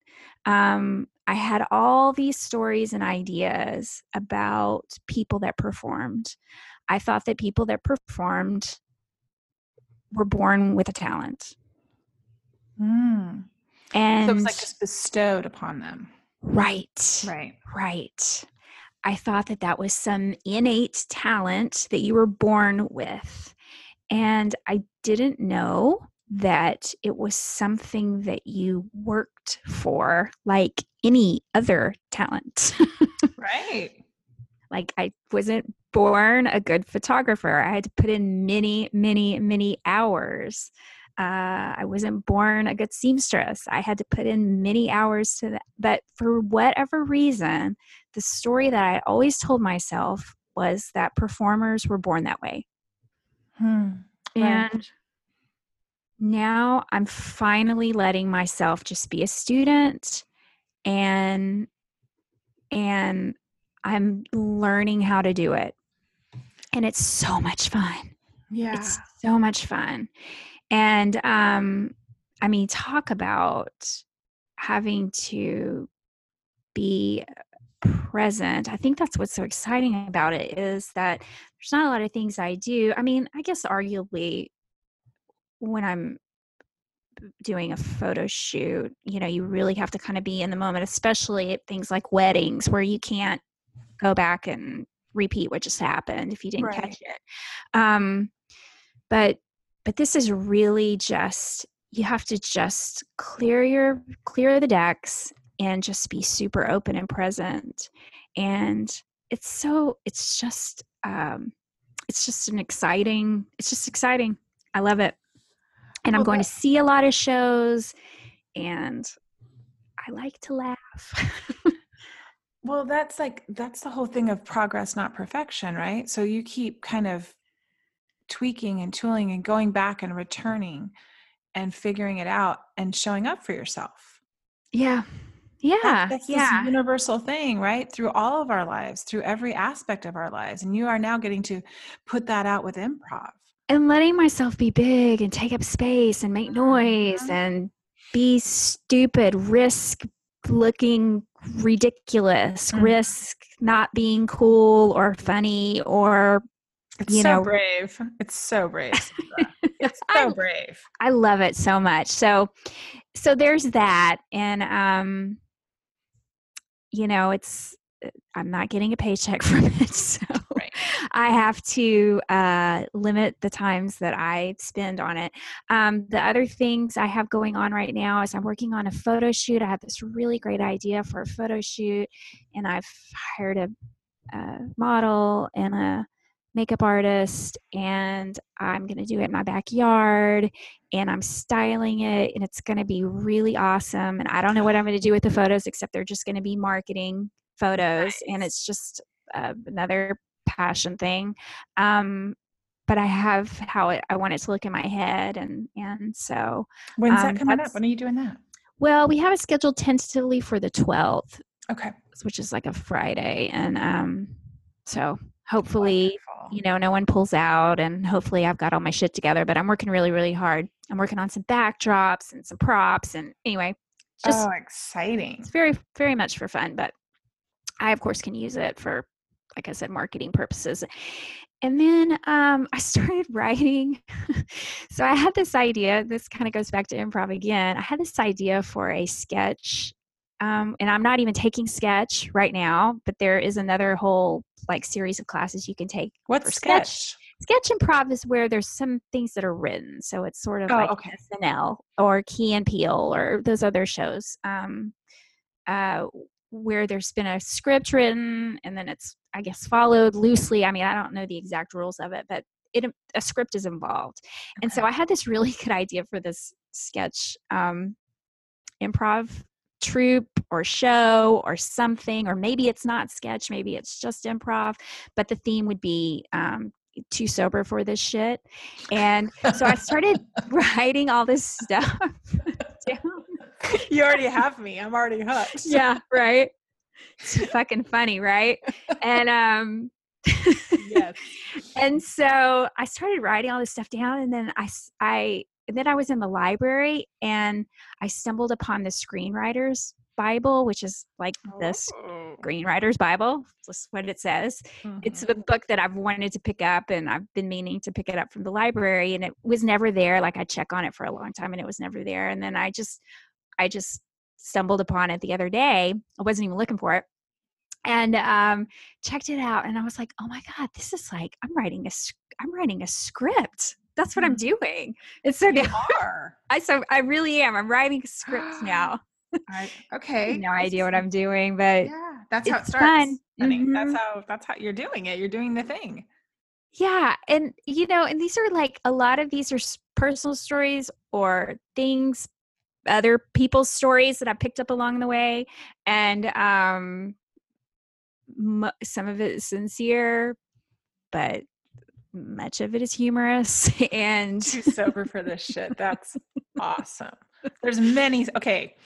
B: Um, I had all these stories and ideas about people that performed. I thought that people that performed were born with a talent.
A: Mm.
B: And
A: So it was like just bestowed upon them.
B: right,
A: Right.
B: right. I thought that that was some innate talent that you were born with. And I didn't know that it was something that you worked for, like any other talent.
A: Right.
B: like, I wasn't born a good photographer. I had to put in many, many, many hours. Uh, I wasn't born a good seamstress. I had to put in many hours to that. But for whatever reason, the story that I always told myself was that performers were born that way.
A: Hmm. Right.
B: And now I'm finally letting myself just be a student and and I'm learning how to do it. And it's so much fun.
A: Yeah.
B: It's so much fun. And um I mean talk about having to be present. I think that's what's so exciting about it is that there's not a lot of things I do. I mean, I guess arguably when I'm doing a photo shoot, you know, you really have to kind of be in the moment, especially at things like weddings where you can't go back and repeat what just happened if you didn't
A: Right.
B: catch it. Um but but this is really just you have to just clear your clear the decks and just be super open and present. And it's so it's just um it's just an exciting it's just exciting. I love it. And i'm
A: Well,
B: going to see a lot of shows and i like to laugh.
A: Well, that's like that's the whole thing of progress, not perfection, right? So you keep kind of tweaking and tooling and going back and returning and figuring it out and showing up for yourself.
B: yeah yeah
A: That's, that's
B: yeah
A: this universal thing, right? Through all of our lives, through every aspect of our lives. And you are now getting to put that out with improv.
B: and letting myself be big and take up space and make noise
A: Mhm.
B: and be stupid risk looking ridiculous
A: Mhm.
B: risk not being cool or funny or
A: It's
B: You
A: so
B: know-
A: brave. It's so brave. It's so brave.
B: I love it so much. So so there's that and um you know, it's uh, I'm not getting a paycheck from it. So
A: Right.
B: I have to uh limit the times that I spend on it. Um the other things I have going on right now is I'm working on a photo shoot. I have this really great idea for a photo shoot and I've hired a, a model and a makeup artist and I'm going to do it in my backyard and I'm styling it and it's going to be really awesome and I don't know what I'm going to do with the photos except they're just going to be marketing photos and it's just uh, another passion thing um but I have how it, I want it to look in my head and and so
A: When's
B: Um,
A: that coming up? When are you doing that?
B: well we have it scheduled tentatively for the 12th
A: Okay.
B: which is like a Friday and um so hopefully
A: Wonderful.
B: you know, no one pulls out and hopefully I've got all my shit together, but I'm working really, really hard. I'm working on some backdrops and some props and anyway, just
A: oh, exciting.
B: it's very, very much for fun, but I of course can use it for, like I said, marketing purposes. And then um, I started writing. so I had this idea. This kind of goes back to improv again. I had this idea for a sketch, um, and I'm not even taking sketch right now. But there is another whole like series of classes you can take
A: What's
B: for
A: sketch?
B: sketch improv is where there's some things that are written so it's sort of
A: Oh,
B: like
A: okay.
B: snl or Key and Peele or those other shows um, uh, where there's been a script written and then it's i guess followed loosely i mean i don't know the exact rules of it but it a script is involved and so i had this really good idea for this sketch um, improv troupe or show or something or maybe it's not sketch maybe it's just improv but the theme would be um, too sober for this shit and so i started writing all this stuff down
A: you already have me. I'm already hooked.
B: yeah right it's fucking funny right and um
A: Yes.
B: and so I started writing all this stuff down, and then I, I, and then I was in the library, and I stumbled upon the Screenwriters Bible, which is like the
A: Oh.
B: Screenwriters Bible. That's what it says. It's
A: Mhm.
B: a book that I've wanted to pick up, and I've been meaning to pick it up from the library, and it was never there. Like I check on it for a long time, and it was never there. And then I just, I just stumbled upon it the other day. I wasn't even looking for it, and um, checked it out, and I was like, "Oh my god, this is like I'm writing a, I'm writing a script. That's what I'm doing." And so
A: You are.
B: I so I really am. I'm writing scripts now.
A: I,
B: I
A: okay.
B: have no idea what I'm doing, but
A: Yeah, that's how it starts.
B: fun.
A: honey. That's how that's how you're doing it. You're doing the thing.
B: Yeah, and you know, and these are like a lot of these are personal stories or things, other people's stories that I picked up along the way, and um, some of it is sincere, but much of it is humorous, and
A: Too sober for this shit. That's awesome. There's many. Okay.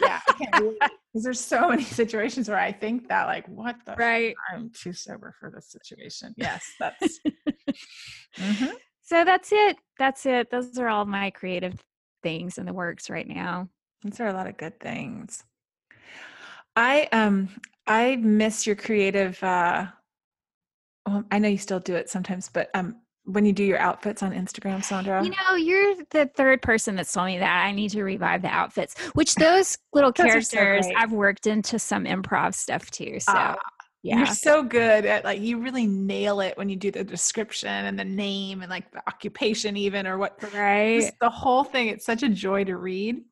A: Yeah. I can't believe because there's so many situations where I think that like, what the
B: right.
A: I'm too sober for this situation. Yes, that's. Mhm.
B: So that's it. That's it. Those are all my creative things in the works right now.
A: These are a lot of good things. I um I miss your creative uh well, I know you still do it sometimes, but um when you do your outfits on Instagram, Sondra.
B: You know, you're the third person that's told me that I need to revive the outfits, which those little
A: Those are so
B: characters. I've worked into some improv stuff too. So
A: Ah,
B: yeah.
A: You're so good at like you really nail it when you do the description and the name and like the occupation even or what
B: right.
A: the whole thing. It's such a joy to read.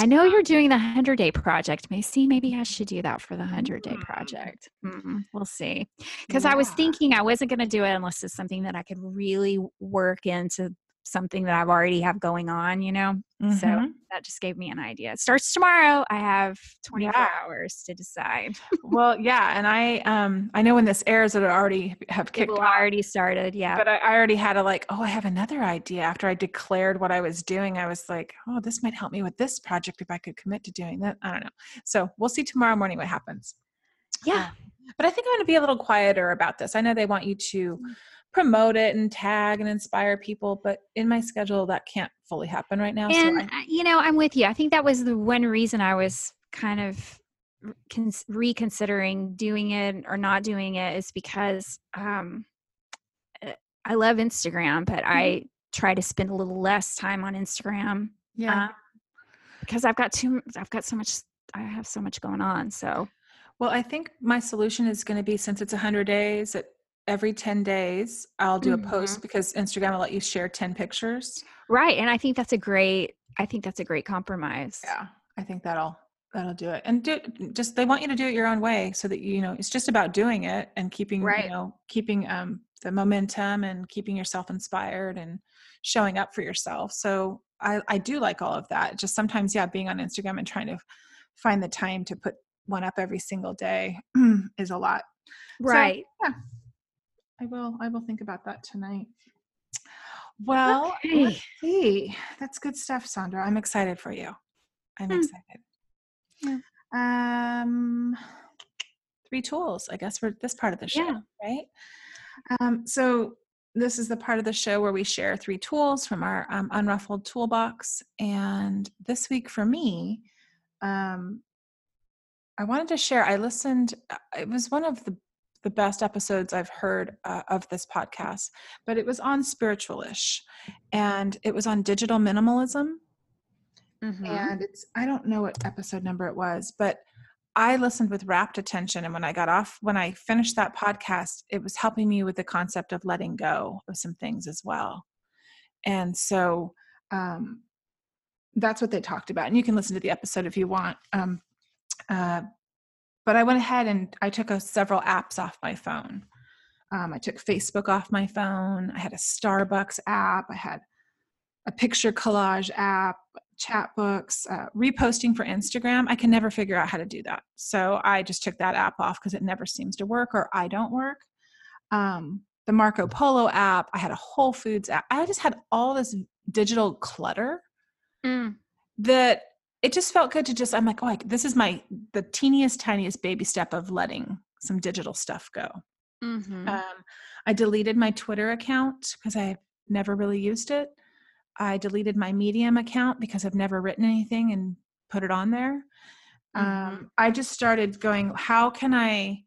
B: I know you're doing the 100 day project. Macy, maybe I should do that for the 100 day
A: Mm.
B: project. Mm, we'll see. Because I was thinking I wasn't going to do it unless it's something that I could really work into something that I've already have going on, you know? So
A: Mhm.
B: that just gave me an idea. It starts tomorrow. I have 24
A: Yeah.
B: hours to decide.
A: well, yeah, and I um I know when this airs it'll already have kicked off.
B: already started. Yeah.
A: but I, I already had a like, oh, I have another idea. After I declared what I was doing, I was like, oh, this might help me with this project if I could commit to doing that. I don't know. So we'll see tomorrow morning what happens.
B: yeah.
A: But I think I'm going to be a little quieter about this. I know they want you to
B: Mm.
A: Promote it and tag and inspire people, but in my schedule, that can't fully happen right now.
B: And,
A: so I,
B: uh, you know, I'm with you. I think that was the one reason I was kind of cons- reconsidering doing it or not doing it is because um, uh, I love Instagram, but
A: Mm-hmm.
B: I try to spend a little less time on Instagram
A: yeah.
B: um, because I've got too, I've got so much, I have so much going on. So
A: Well, I think my solution is going to be since it's 100 days, that every 10 days I'll do a post because Instagram will let you share 10 pictures.
B: right, and I think that's a great, I think that's a great compromise.
A: Yeah, I think that'll that'll do it. And do just they want you to do it your own way so that you know it's just about doing it and keeping
B: Right.
A: you know keeping um the momentum and keeping yourself inspired and showing up for yourself. So I I do like all of that. Just sometimes yeah, being on Instagram and trying to find the time to put one up every single day is a lot.
B: Right.
A: I will I will think about that tonight. Well,
B: Okay.
A: let's see. That's good stuff, Sondra. I'm excited for you. I'm
B: Hmm.
A: excited.
B: Yeah.
A: Um three tools, I guess, for this part of the show,
B: Yeah.
A: right? Um, so this is the part of the show where we share three tools from our um, unruffled toolbox. And this week for me, um, I wanted to share. I listened. uh, It was one of the the best episodes I've heard uh, of this podcast, but it was on spiritualish, and it was on digital minimalism.
B: Mhm.
A: And it's I don't know what episode number it was, but I listened with rapt attention. And when I got off, when I finished that podcast, it was helping me with the concept of letting go of some things as well. And so um, that's what they talked about. And you can listen to the episode if you want. Um, uh, but I went ahead and I took a, several apps off my phone. Um, I took Facebook off my phone. I had a Starbucks app. I had a picture collage app, Chatbooks, uh, reposting for Instagram. I can never figure out how to do that. So I just took that app off because it never seems to work or I don't work. Um, the Marco Polo app, I had a Whole Foods app. I just had all this digital clutter
B: Mm.
A: that it just felt good to just, I'm like, oh, I, this is my, the teeniest, tiniest baby step of letting some digital stuff go.
B: Mhm.
A: Um, I deleted my Twitter account because I never really used it. I deleted my Medium account because I've never written anything and put it on there.
B: Mhm.
A: Um, I just started going, how can I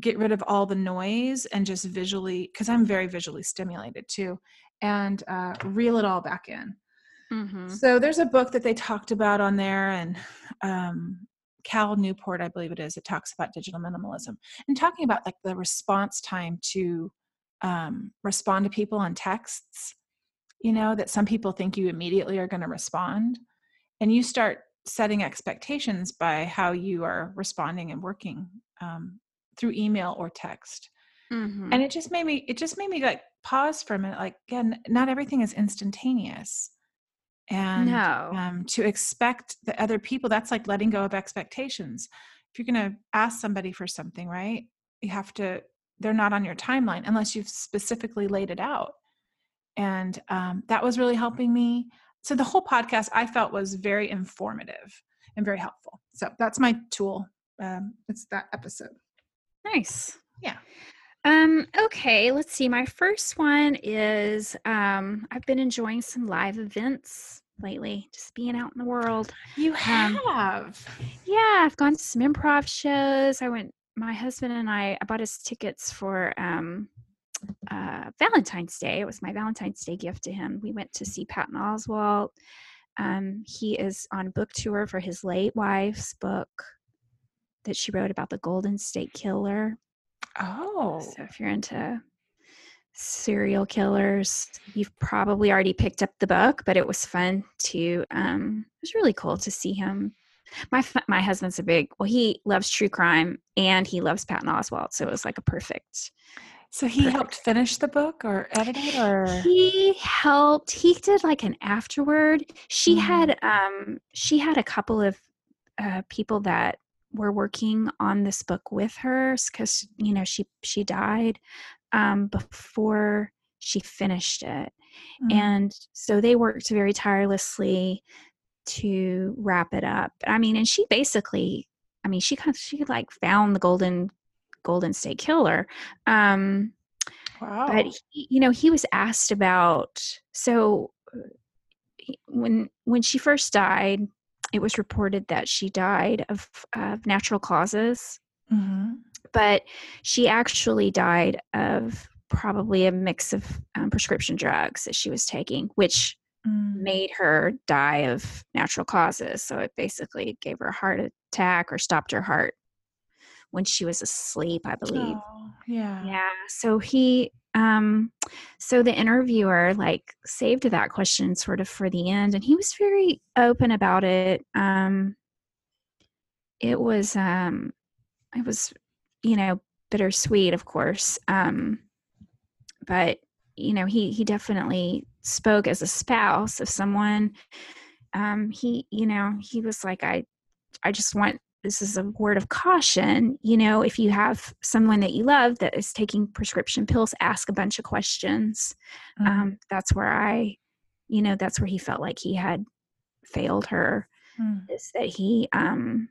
A: get rid of all the noise and just visually, because I'm very visually stimulated too, and uh, reel it all back in.
B: Mhm.
A: So there's a book that they talked about on there, and um, Cal Newport, I believe it is, it talks about digital minimalism and talking about like the response time to um, respond to people on texts. You know, that some people think you immediately are going to respond, and you start setting expectations by how you are responding and working um, through email or text
B: Mhm.
A: and it just made me it just made me like pause for a minute like again not everything is instantaneous and
B: No.
A: um, to expect the other people that's like letting go of expectations if you're going to ask somebody for something right you have to they're not on your timeline unless you've specifically laid it out and um, that was really helping me so the whole podcast i felt was very informative and very helpful so that's my tool um, it's that episode
B: Nice.
A: Yeah.
B: Um, okay, let's see. My first one is um I've been enjoying some live events lately, just being out in the world.
A: you
B: Um,
A: have
B: Yeah, I've gone to some improv shows. I went my husband and I I bought us tickets for um uh Valentine's Day. It was my Valentine's Day gift to him. We went to see Patton Oswalt. Um, he is on book tour for his late wife's book that she wrote about the Golden State Killer.
A: Oh
B: So if you're into serial killers, you've probably already picked up the book, but it was fun to um it was really cool to see him. My my husband's a big well he loves true crime and he loves Patton Oswalt, so it was like a perfect.
A: So he helped finish the book or edit it or
B: He helped he did like an afterward. She
A: Mm.
B: had um she had a couple of uh people that were working on this book with her because you know she she died um before she finished it
A: Mm.
B: and so they worked very tirelessly to wrap it up i mean and she basically i mean she kind of she like found the golden golden state killer um
A: wow.
B: but he, you know he was asked about so uh, when when she first died it was reported that she died of, of natural causes
A: Mhm.
B: but she actually died of probably a mix of um, prescription drugs that she was taking which
A: Mm.
B: made her die of natural causes so it basically gave her a heart attack or stopped her heart when she was asleep i believe
A: Oh, yeah.
B: yeah. So he um so the interviewer like saved that question sort of for the end and he was very open about it. Um it was um it was you know bittersweet of course. Um but you know he he definitely spoke as a spouse of someone um he you know he was like I I just want this is a word of caution you know if you have someone that you love that is taking prescription pills ask a bunch of questions
A: Mm.
B: um, that's where i you know that's where he felt like he had failed her
A: Mm.
B: is that he um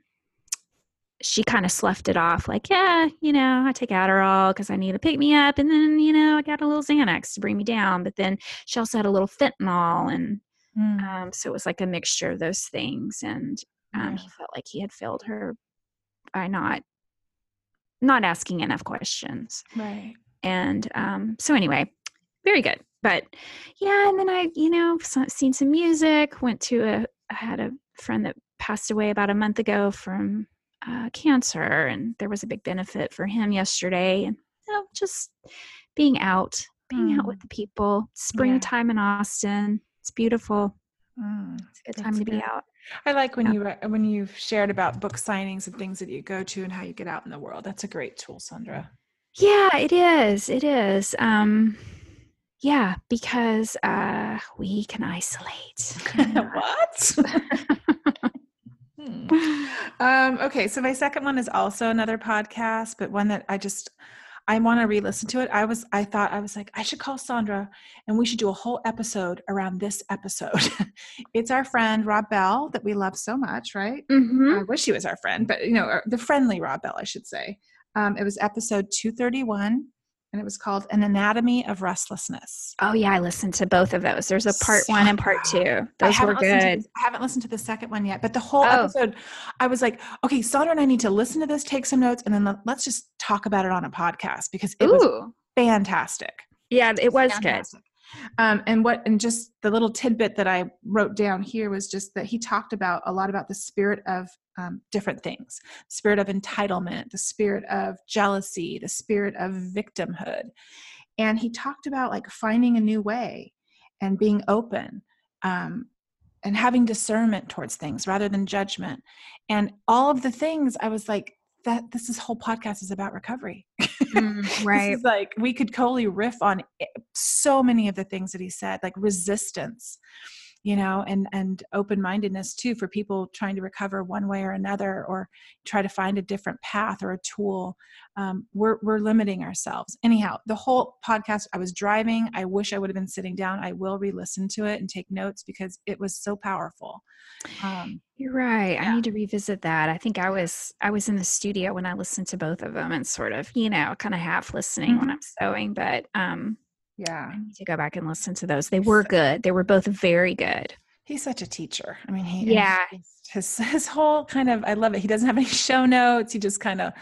B: she kind of sloughed it off like yeah you know i take adderall because i need to pick me up and then you know i got a little xanax to bring me down but then she also had a little fentanyl and
A: Mm.
B: um, so it was like a mixture of those things and um, he felt like he had failed her by not not asking enough questions.
A: Right.
B: and um, so anyway very good. But yeah and then i you know seen some music went to a i had a friend that passed away about a month ago from uh, cancer and there was a big benefit for him yesterday. And you know just being out being out with
A: Mm.
B: the people. Springtime in austin. It's beautiful.
A: Mm.
B: it's a good time to be out
A: I like when
B: Yeah.
A: you when you've shared about book signings and things that you go to and how you get out in the world. That's a great tool, Sondra.
B: Yeah, it is. It is. Um yeah, because uh we can isolate.
A: what? Hmm. um, okay, so my second one is also another podcast, but one that I just I want to re-listen to it. I was I thought I was like I should call Sondra and we should do a whole episode around this episode. it's our friend Rob Bell that we love so much, right?
B: Mhm.
A: I wish he was our friend, but you know, the friendly Rob Bell, I should say. Um, it was episode 231, and it was called An Anatomy of Restlessness.
B: Oh yeah, I listened to both of those. There's a part one and part two. Those were
A: to
B: good.
A: the- I haven't listened to the second one yet, but the whole
B: Oh.
A: episode, I was like, okay, Sondra and I need to listen to this, take some notes, and then let- let's just talk about it on a podcast because it was fantastic.
B: yeah, it was good.
A: Fantastic. Um, and what and just the little tidbit that I wrote down here was just that he talked about a lot about the spirit of um, different things, spirit of entitlement, the spirit of jealousy, the spirit of victimhood, and he talked about like finding a new way and being open. Um, and having discernment towards things rather than judgment and all of the things i was like that this is whole podcast is about recovery
B: Mm, right.
A: like we could totally riff on it- so many of the things that he said, like resistance, you know, and and open mindedness too for people trying to recover one way or another, or try to find a different path or a tool. Um, we're we're limiting ourselves. Anyhow, the whole podcast. I was driving. I wish I would have been sitting down. I will re-listen to it and take notes because it was so powerful. Um,
B: You're right.
A: Yeah.
B: I need to revisit that. I think I was I was in the studio when I listened to both of them and sort of, you know, kind of half listening when
A: Mhm.
B: I'm sewing, but um
A: yeah,
B: I need to go back and listen to those. They were good. They were both very good.
A: he's such a teacher. I mean, he
B: Yeah.
A: his his whole kind of I love it. He doesn't have any show notes. He just kind of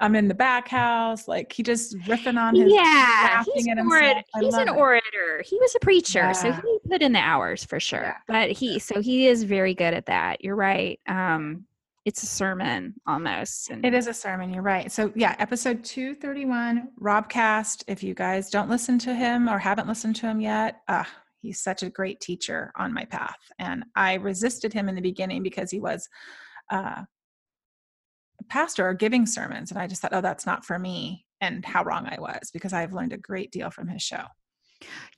A: I'm in the back house, like he just riffing on his
B: yeah,
A: laughing
B: he's,
A: at
B: an
A: himself.
B: orator. He's an
A: it.
B: orator. He was a preacher, so he put in the hours for sure.
A: Yeah.
B: But he, so he is very good at that. You're right. Um, it's a sermon almost. And
A: It is a sermon, you're right. So yeah, episode 231, Robcast. If you guys don't listen to him or haven't listened to him yet, uh, he's such a great teacher on my path. And I resisted him in the beginning because he was uh, a pastor or giving sermons. And I just thought, oh, that's not for me. And how wrong I was because I've learned a great deal from his show.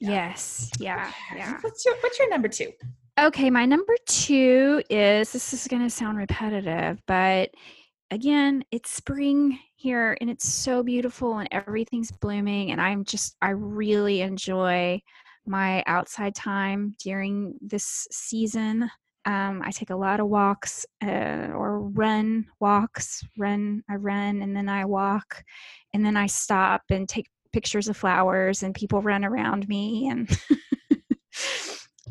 B: yes, yeah, yeah.
A: What's your what's your number two?
B: Okay, my number two is this is going to sound repetitive, but again, it's spring here and it's so beautiful and everything's blooming. And I'm just, I really enjoy my outside time during this season. Um, I take a lot of walks uh, or run walks, run, I run and then I walk and then I stop and take pictures of flowers and people run around me and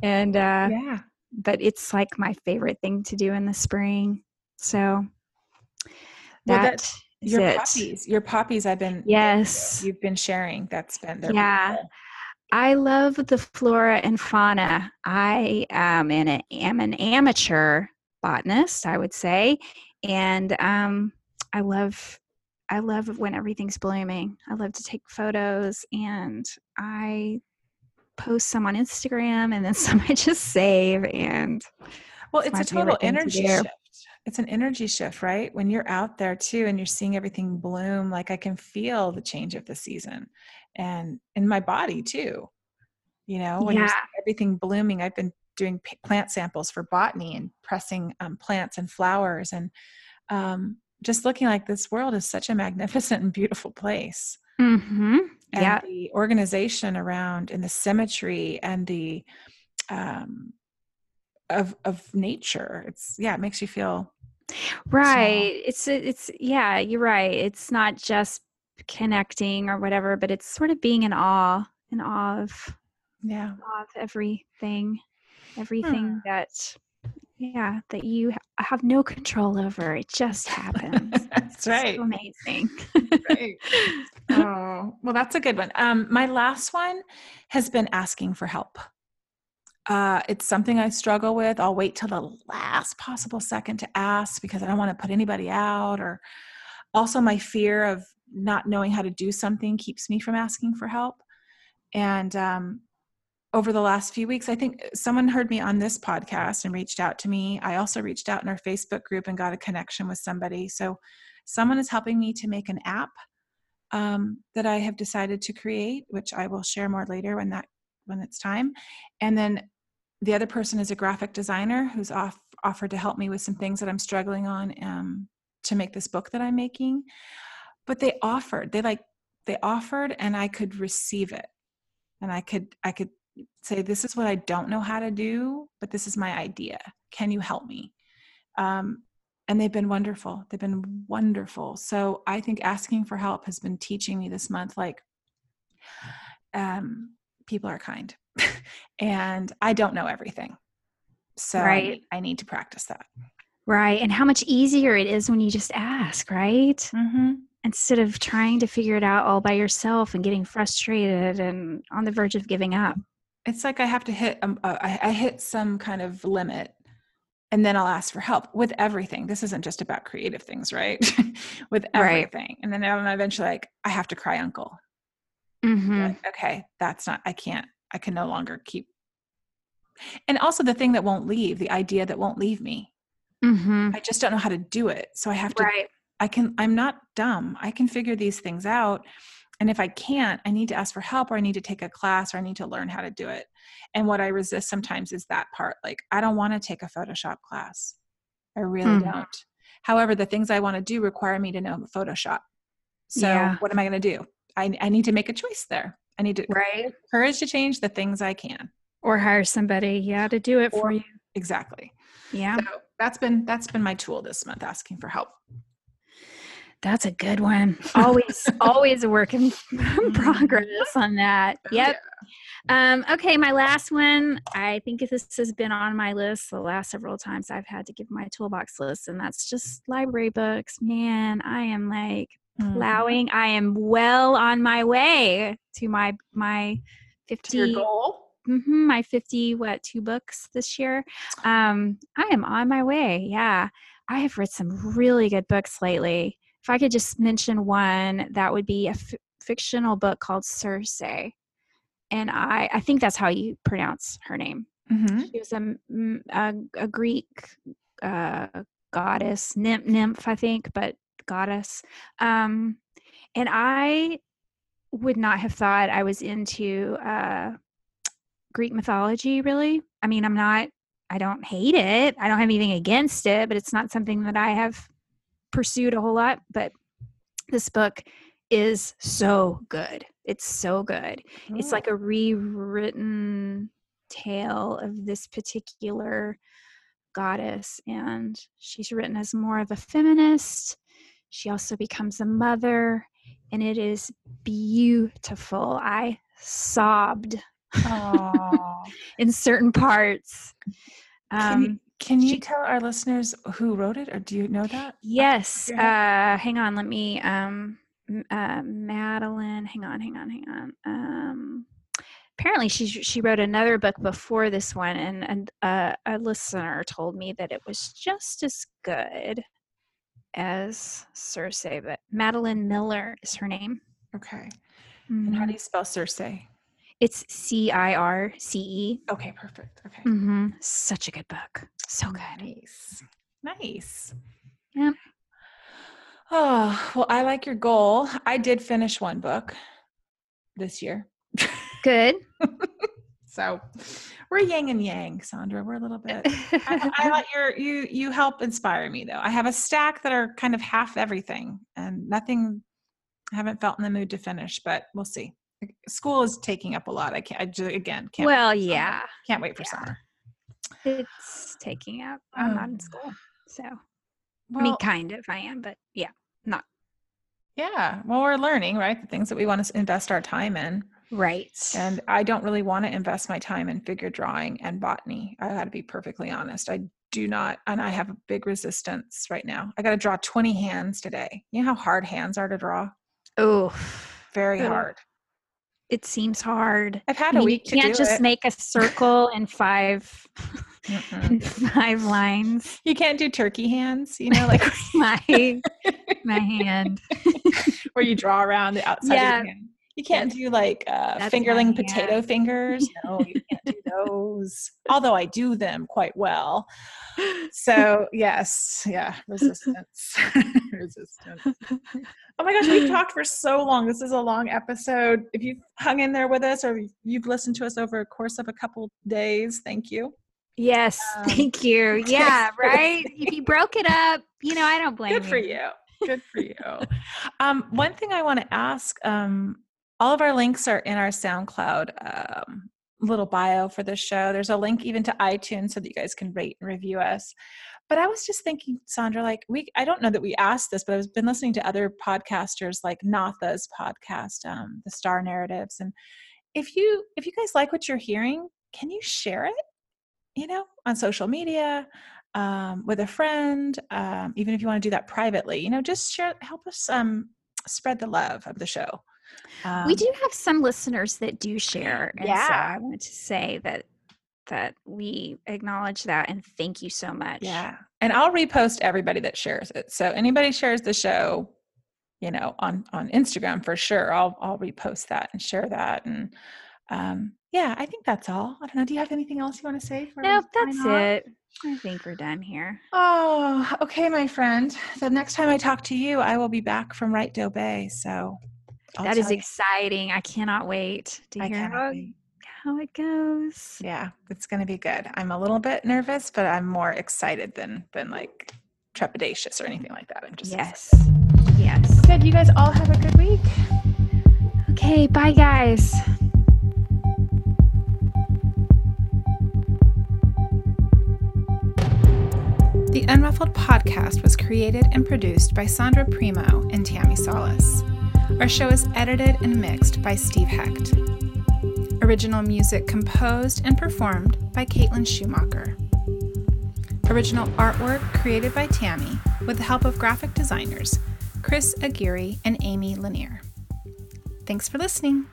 B: and uh
A: yeah.
B: but it's like my favorite thing to do in the spring. So
A: Well,
B: that
A: that-
B: is
A: Your
B: it.
A: poppies. Your poppies I've been
B: Yes.
A: you've been sharing. That's been
B: Yeah. I love the flora and fauna. I um, am an, am an amateur botanist, I would say, and um, I love I love when everything's blooming. I love to take photos, and I post some on Instagram, and then some I just save. And
A: Well,
B: It's
A: it's, a total
B: thing to
A: energy shift. It's an energy shift, right? When you're out there too and you're seeing everything bloom, like I can feel the change of the season and in my body too. You know, when you're everything blooming, I've been doing plant samples for botany and pressing um, plants and flowers and um, just looking like this world is such a magnificent and beautiful place.
B: mm-hmm.
A: And
B: yeah,
A: the organization around and the symmetry and the um, of of nature. It's yeah, it makes you feel
B: right it's it's yeah you're right it's not just connecting or whatever but it's sort of being in awe in awe of,
A: yeah.
B: awe of everything everything
A: Hmm.
B: that yeah that you have no control over it just happens
A: That's right.
B: so amazing
A: right. Oh, well, that's a good one. Um, my last one has been asking for help. Uh, it's something I struggle with. I'll wait till the last possible second to ask because I don't want to put anybody out. Or also, my fear of not knowing how to do something keeps me from asking for help. And um, over the last few weeks, I think someone heard me on this podcast and reached out to me. I also reached out in our Facebook group and got a connection with somebody. So, someone is helping me to make an app um, that I have decided to create, which I will share more later when that when it's time. And then the other person is a graphic designer who's off, offered to help me with some things that I'm struggling on um, to make this book that I'm making. But they offered, they like they offered, and I could receive it, and I could I could say this is what I don't know how to do, but this is my idea. Can you help me? Um, and they've been wonderful. They've been wonderful. So I think asking for help has been teaching me this month like um, people are kind, and I don't know everything, so I
B: Right.
A: need- I need to practice that.
B: Right. And how much easier it is when you just ask, right?
A: Mm-hmm.
B: Instead of trying to figure it out all by yourself and getting frustrated and on the verge of giving up.
A: It's like I have to hit um, uh, I, I hit some kind of limit, and then I'll ask for help with everything. This isn't just about creative things, right? with
B: Right.
A: everything, and then I'm eventually like I have to cry uncle.
B: Mm-hmm.
A: like, okay, that's not, I can't, I can no longer keep. And also the thing that won't leave, the idea that won't leave me.
B: Mm-hmm.
A: I just don't know how to do it. So I have to,
B: Right.
A: I can, I'm not dumb. I can figure these things out. And if I can't, I need to ask for help or I need to take a class or I need to learn how to do it. And what I resist sometimes is that part. Like, I don't want to take a Photoshop class. I really
B: Mhm.
A: don't. However, the things I want to do require me to know Photoshop. So
B: Yeah.
A: what am I going to do? I, I need to make a choice there. I need to
B: Right.
A: courage to change the things I can.
B: Or hire somebody, yeah, to do it
A: Or-
B: for you.
A: Exactly.
B: Yeah.
A: So that's been that's been my tool this month, asking for help.
B: That's a good one. Always, always a work in progress on that. Yep. Um, okay, my last one. I think this has been on my list the last several times I've had to give my toolbox list, and that's just library books. Man, I am like
A: Mhm.
B: plowing. I am well on my way to my my fifty
A: your goal.
B: mhm, my 50 what two books this year um i am on my way yeah i have read some really good books lately if i could just mention one that would be a f- fictional book called circe and i i think that's how you pronounce her name
A: Mhm.
B: she was a a greek uh goddess nymph, nymph i think but goddess um and i would not have thought i was into uh Greek mythology, really. I mean, I'm not, I don't hate it. I don't have anything against it, but it's not something that I have pursued a whole lot. But this book is so good. It's so good. It's like a rewritten tale of this particular goddess, and she's written as more of a feminist. She also becomes a mother, and it is beautiful. I sobbed in certain parts. Um,
A: can you
B: she-
A: tell our listeners who wrote it, or do you know that?
B: yes. Uh, hang on. Let me. Um, uh, Madeline. Hang on. Hang on. Hang on. Um, apparently, she she wrote another book before this one, and and uh, a listener told me that it was just as good as Circe. But Madeline Miller is her name.
A: Okay. And how do you spell Circe?
B: It's C I R C E.
A: Okay, perfect. Okay.
B: Mm-hmm. Such a good book. So good.
A: Nice. Nice.
B: Yep.
A: Oh, well, I like your goal. I did finish one book this year.
B: Good.
A: So we're yin and yang, Sondra. We're a little bit. I, I like your you you help inspire me though. I have a stack that are kind of half everything and nothing I haven't felt in the mood to finish, but we'll see. School is taking up a lot. I can't I just, again can't wait
B: well,
A: for summer.
B: yeah,
A: can't wait for
B: yeah.
A: summer.
B: it's taking up. I'm not
A: Um,
B: in school, so I
A: Well,
B: mean, kind of. I am, but yeah, not.
A: yeah. Well, we're learning, right? The things that we want to invest our time in.
B: right.
A: And I don't really want to invest my time in figure drawing and botany. I got to be perfectly honest. I do not, and I have a big resistance right now. I got to draw 20 hands today. You know how hard hands are to draw?
B: oh,
A: Very
B: Ugh.
A: hard.
B: It seems hard.
A: I've had
B: I
A: a
B: mean,
A: week
B: you can't just
A: it.
B: make a circle in five
A: Mm-mm.
B: in five lines.
A: You can't do turkey hands, you know, like
B: my my hand.
A: where you draw around the outside
B: Yeah.
A: Of your hand. You can't do like uh, fingerling potato fingers. No, you can't do those. Although I do them quite well. So yes, yeah, resistance, resistance. Oh my gosh, we've talked for so long. This is a long episode. If you've hung in there with us, or you've listened to us over a course of a couple days, thank you.
B: Yes,
A: Um,
B: thank you. Yeah, right. if you broke it up, you know, I don't blame
A: Good for you. Good for you. um, one thing I want to ask um, all of our links are in our SoundCloud um, little bio for this show. There's a link even to iTunes so that you guys can rate and review us. but I was just thinking, Sondra, like we I don't know that we asked this, but I've been listening to other podcasters like Natha's podcast, um, the Star Narratives. And if you if you guys like what you're hearing, can you share it? You know, on social media, um, with a friend, um, even if you want to do that privately, you know, just share help us um spread the love of the show. Um,
B: we do have some listeners that do share. And so
A: Yeah.
B: I wanted to say that that we acknowledge that and thank you so much.
A: Yeah. And I'll repost everybody that shares it. So anybody shares the show, you know, on on Instagram for sure. I'll I'll repost that and share that. And um yeah, I think that's all. I don't know. Do you have anything else you want to say? For
B: Nope, that's it. I think we're done here.
A: Oh, okay, my friend. The next time I talk to you, I will be back from Right Doe Bay. So I'll
B: that is
A: you.
B: exciting. I cannot wait to
A: I
B: hear how,
A: wait.
B: how it goes.
A: Yeah, it's gonna be good. I'm a little bit nervous, but I'm more excited than than like trepidatious or anything like that. I'm just
B: Yes. Yes.
C: Good. You guys all have a good week.
B: Okay, bye guys.
C: The Unruffled podcast was created and produced by Sondra Primo and Tammi Salas. Our show is edited and mixed by Steve Hecht. Original music composed and performed by Caitlin Schumacher. Original artwork created by Tammi with the help of graphic designers Chris Aguirre and Amy Lanier. Thanks for listening.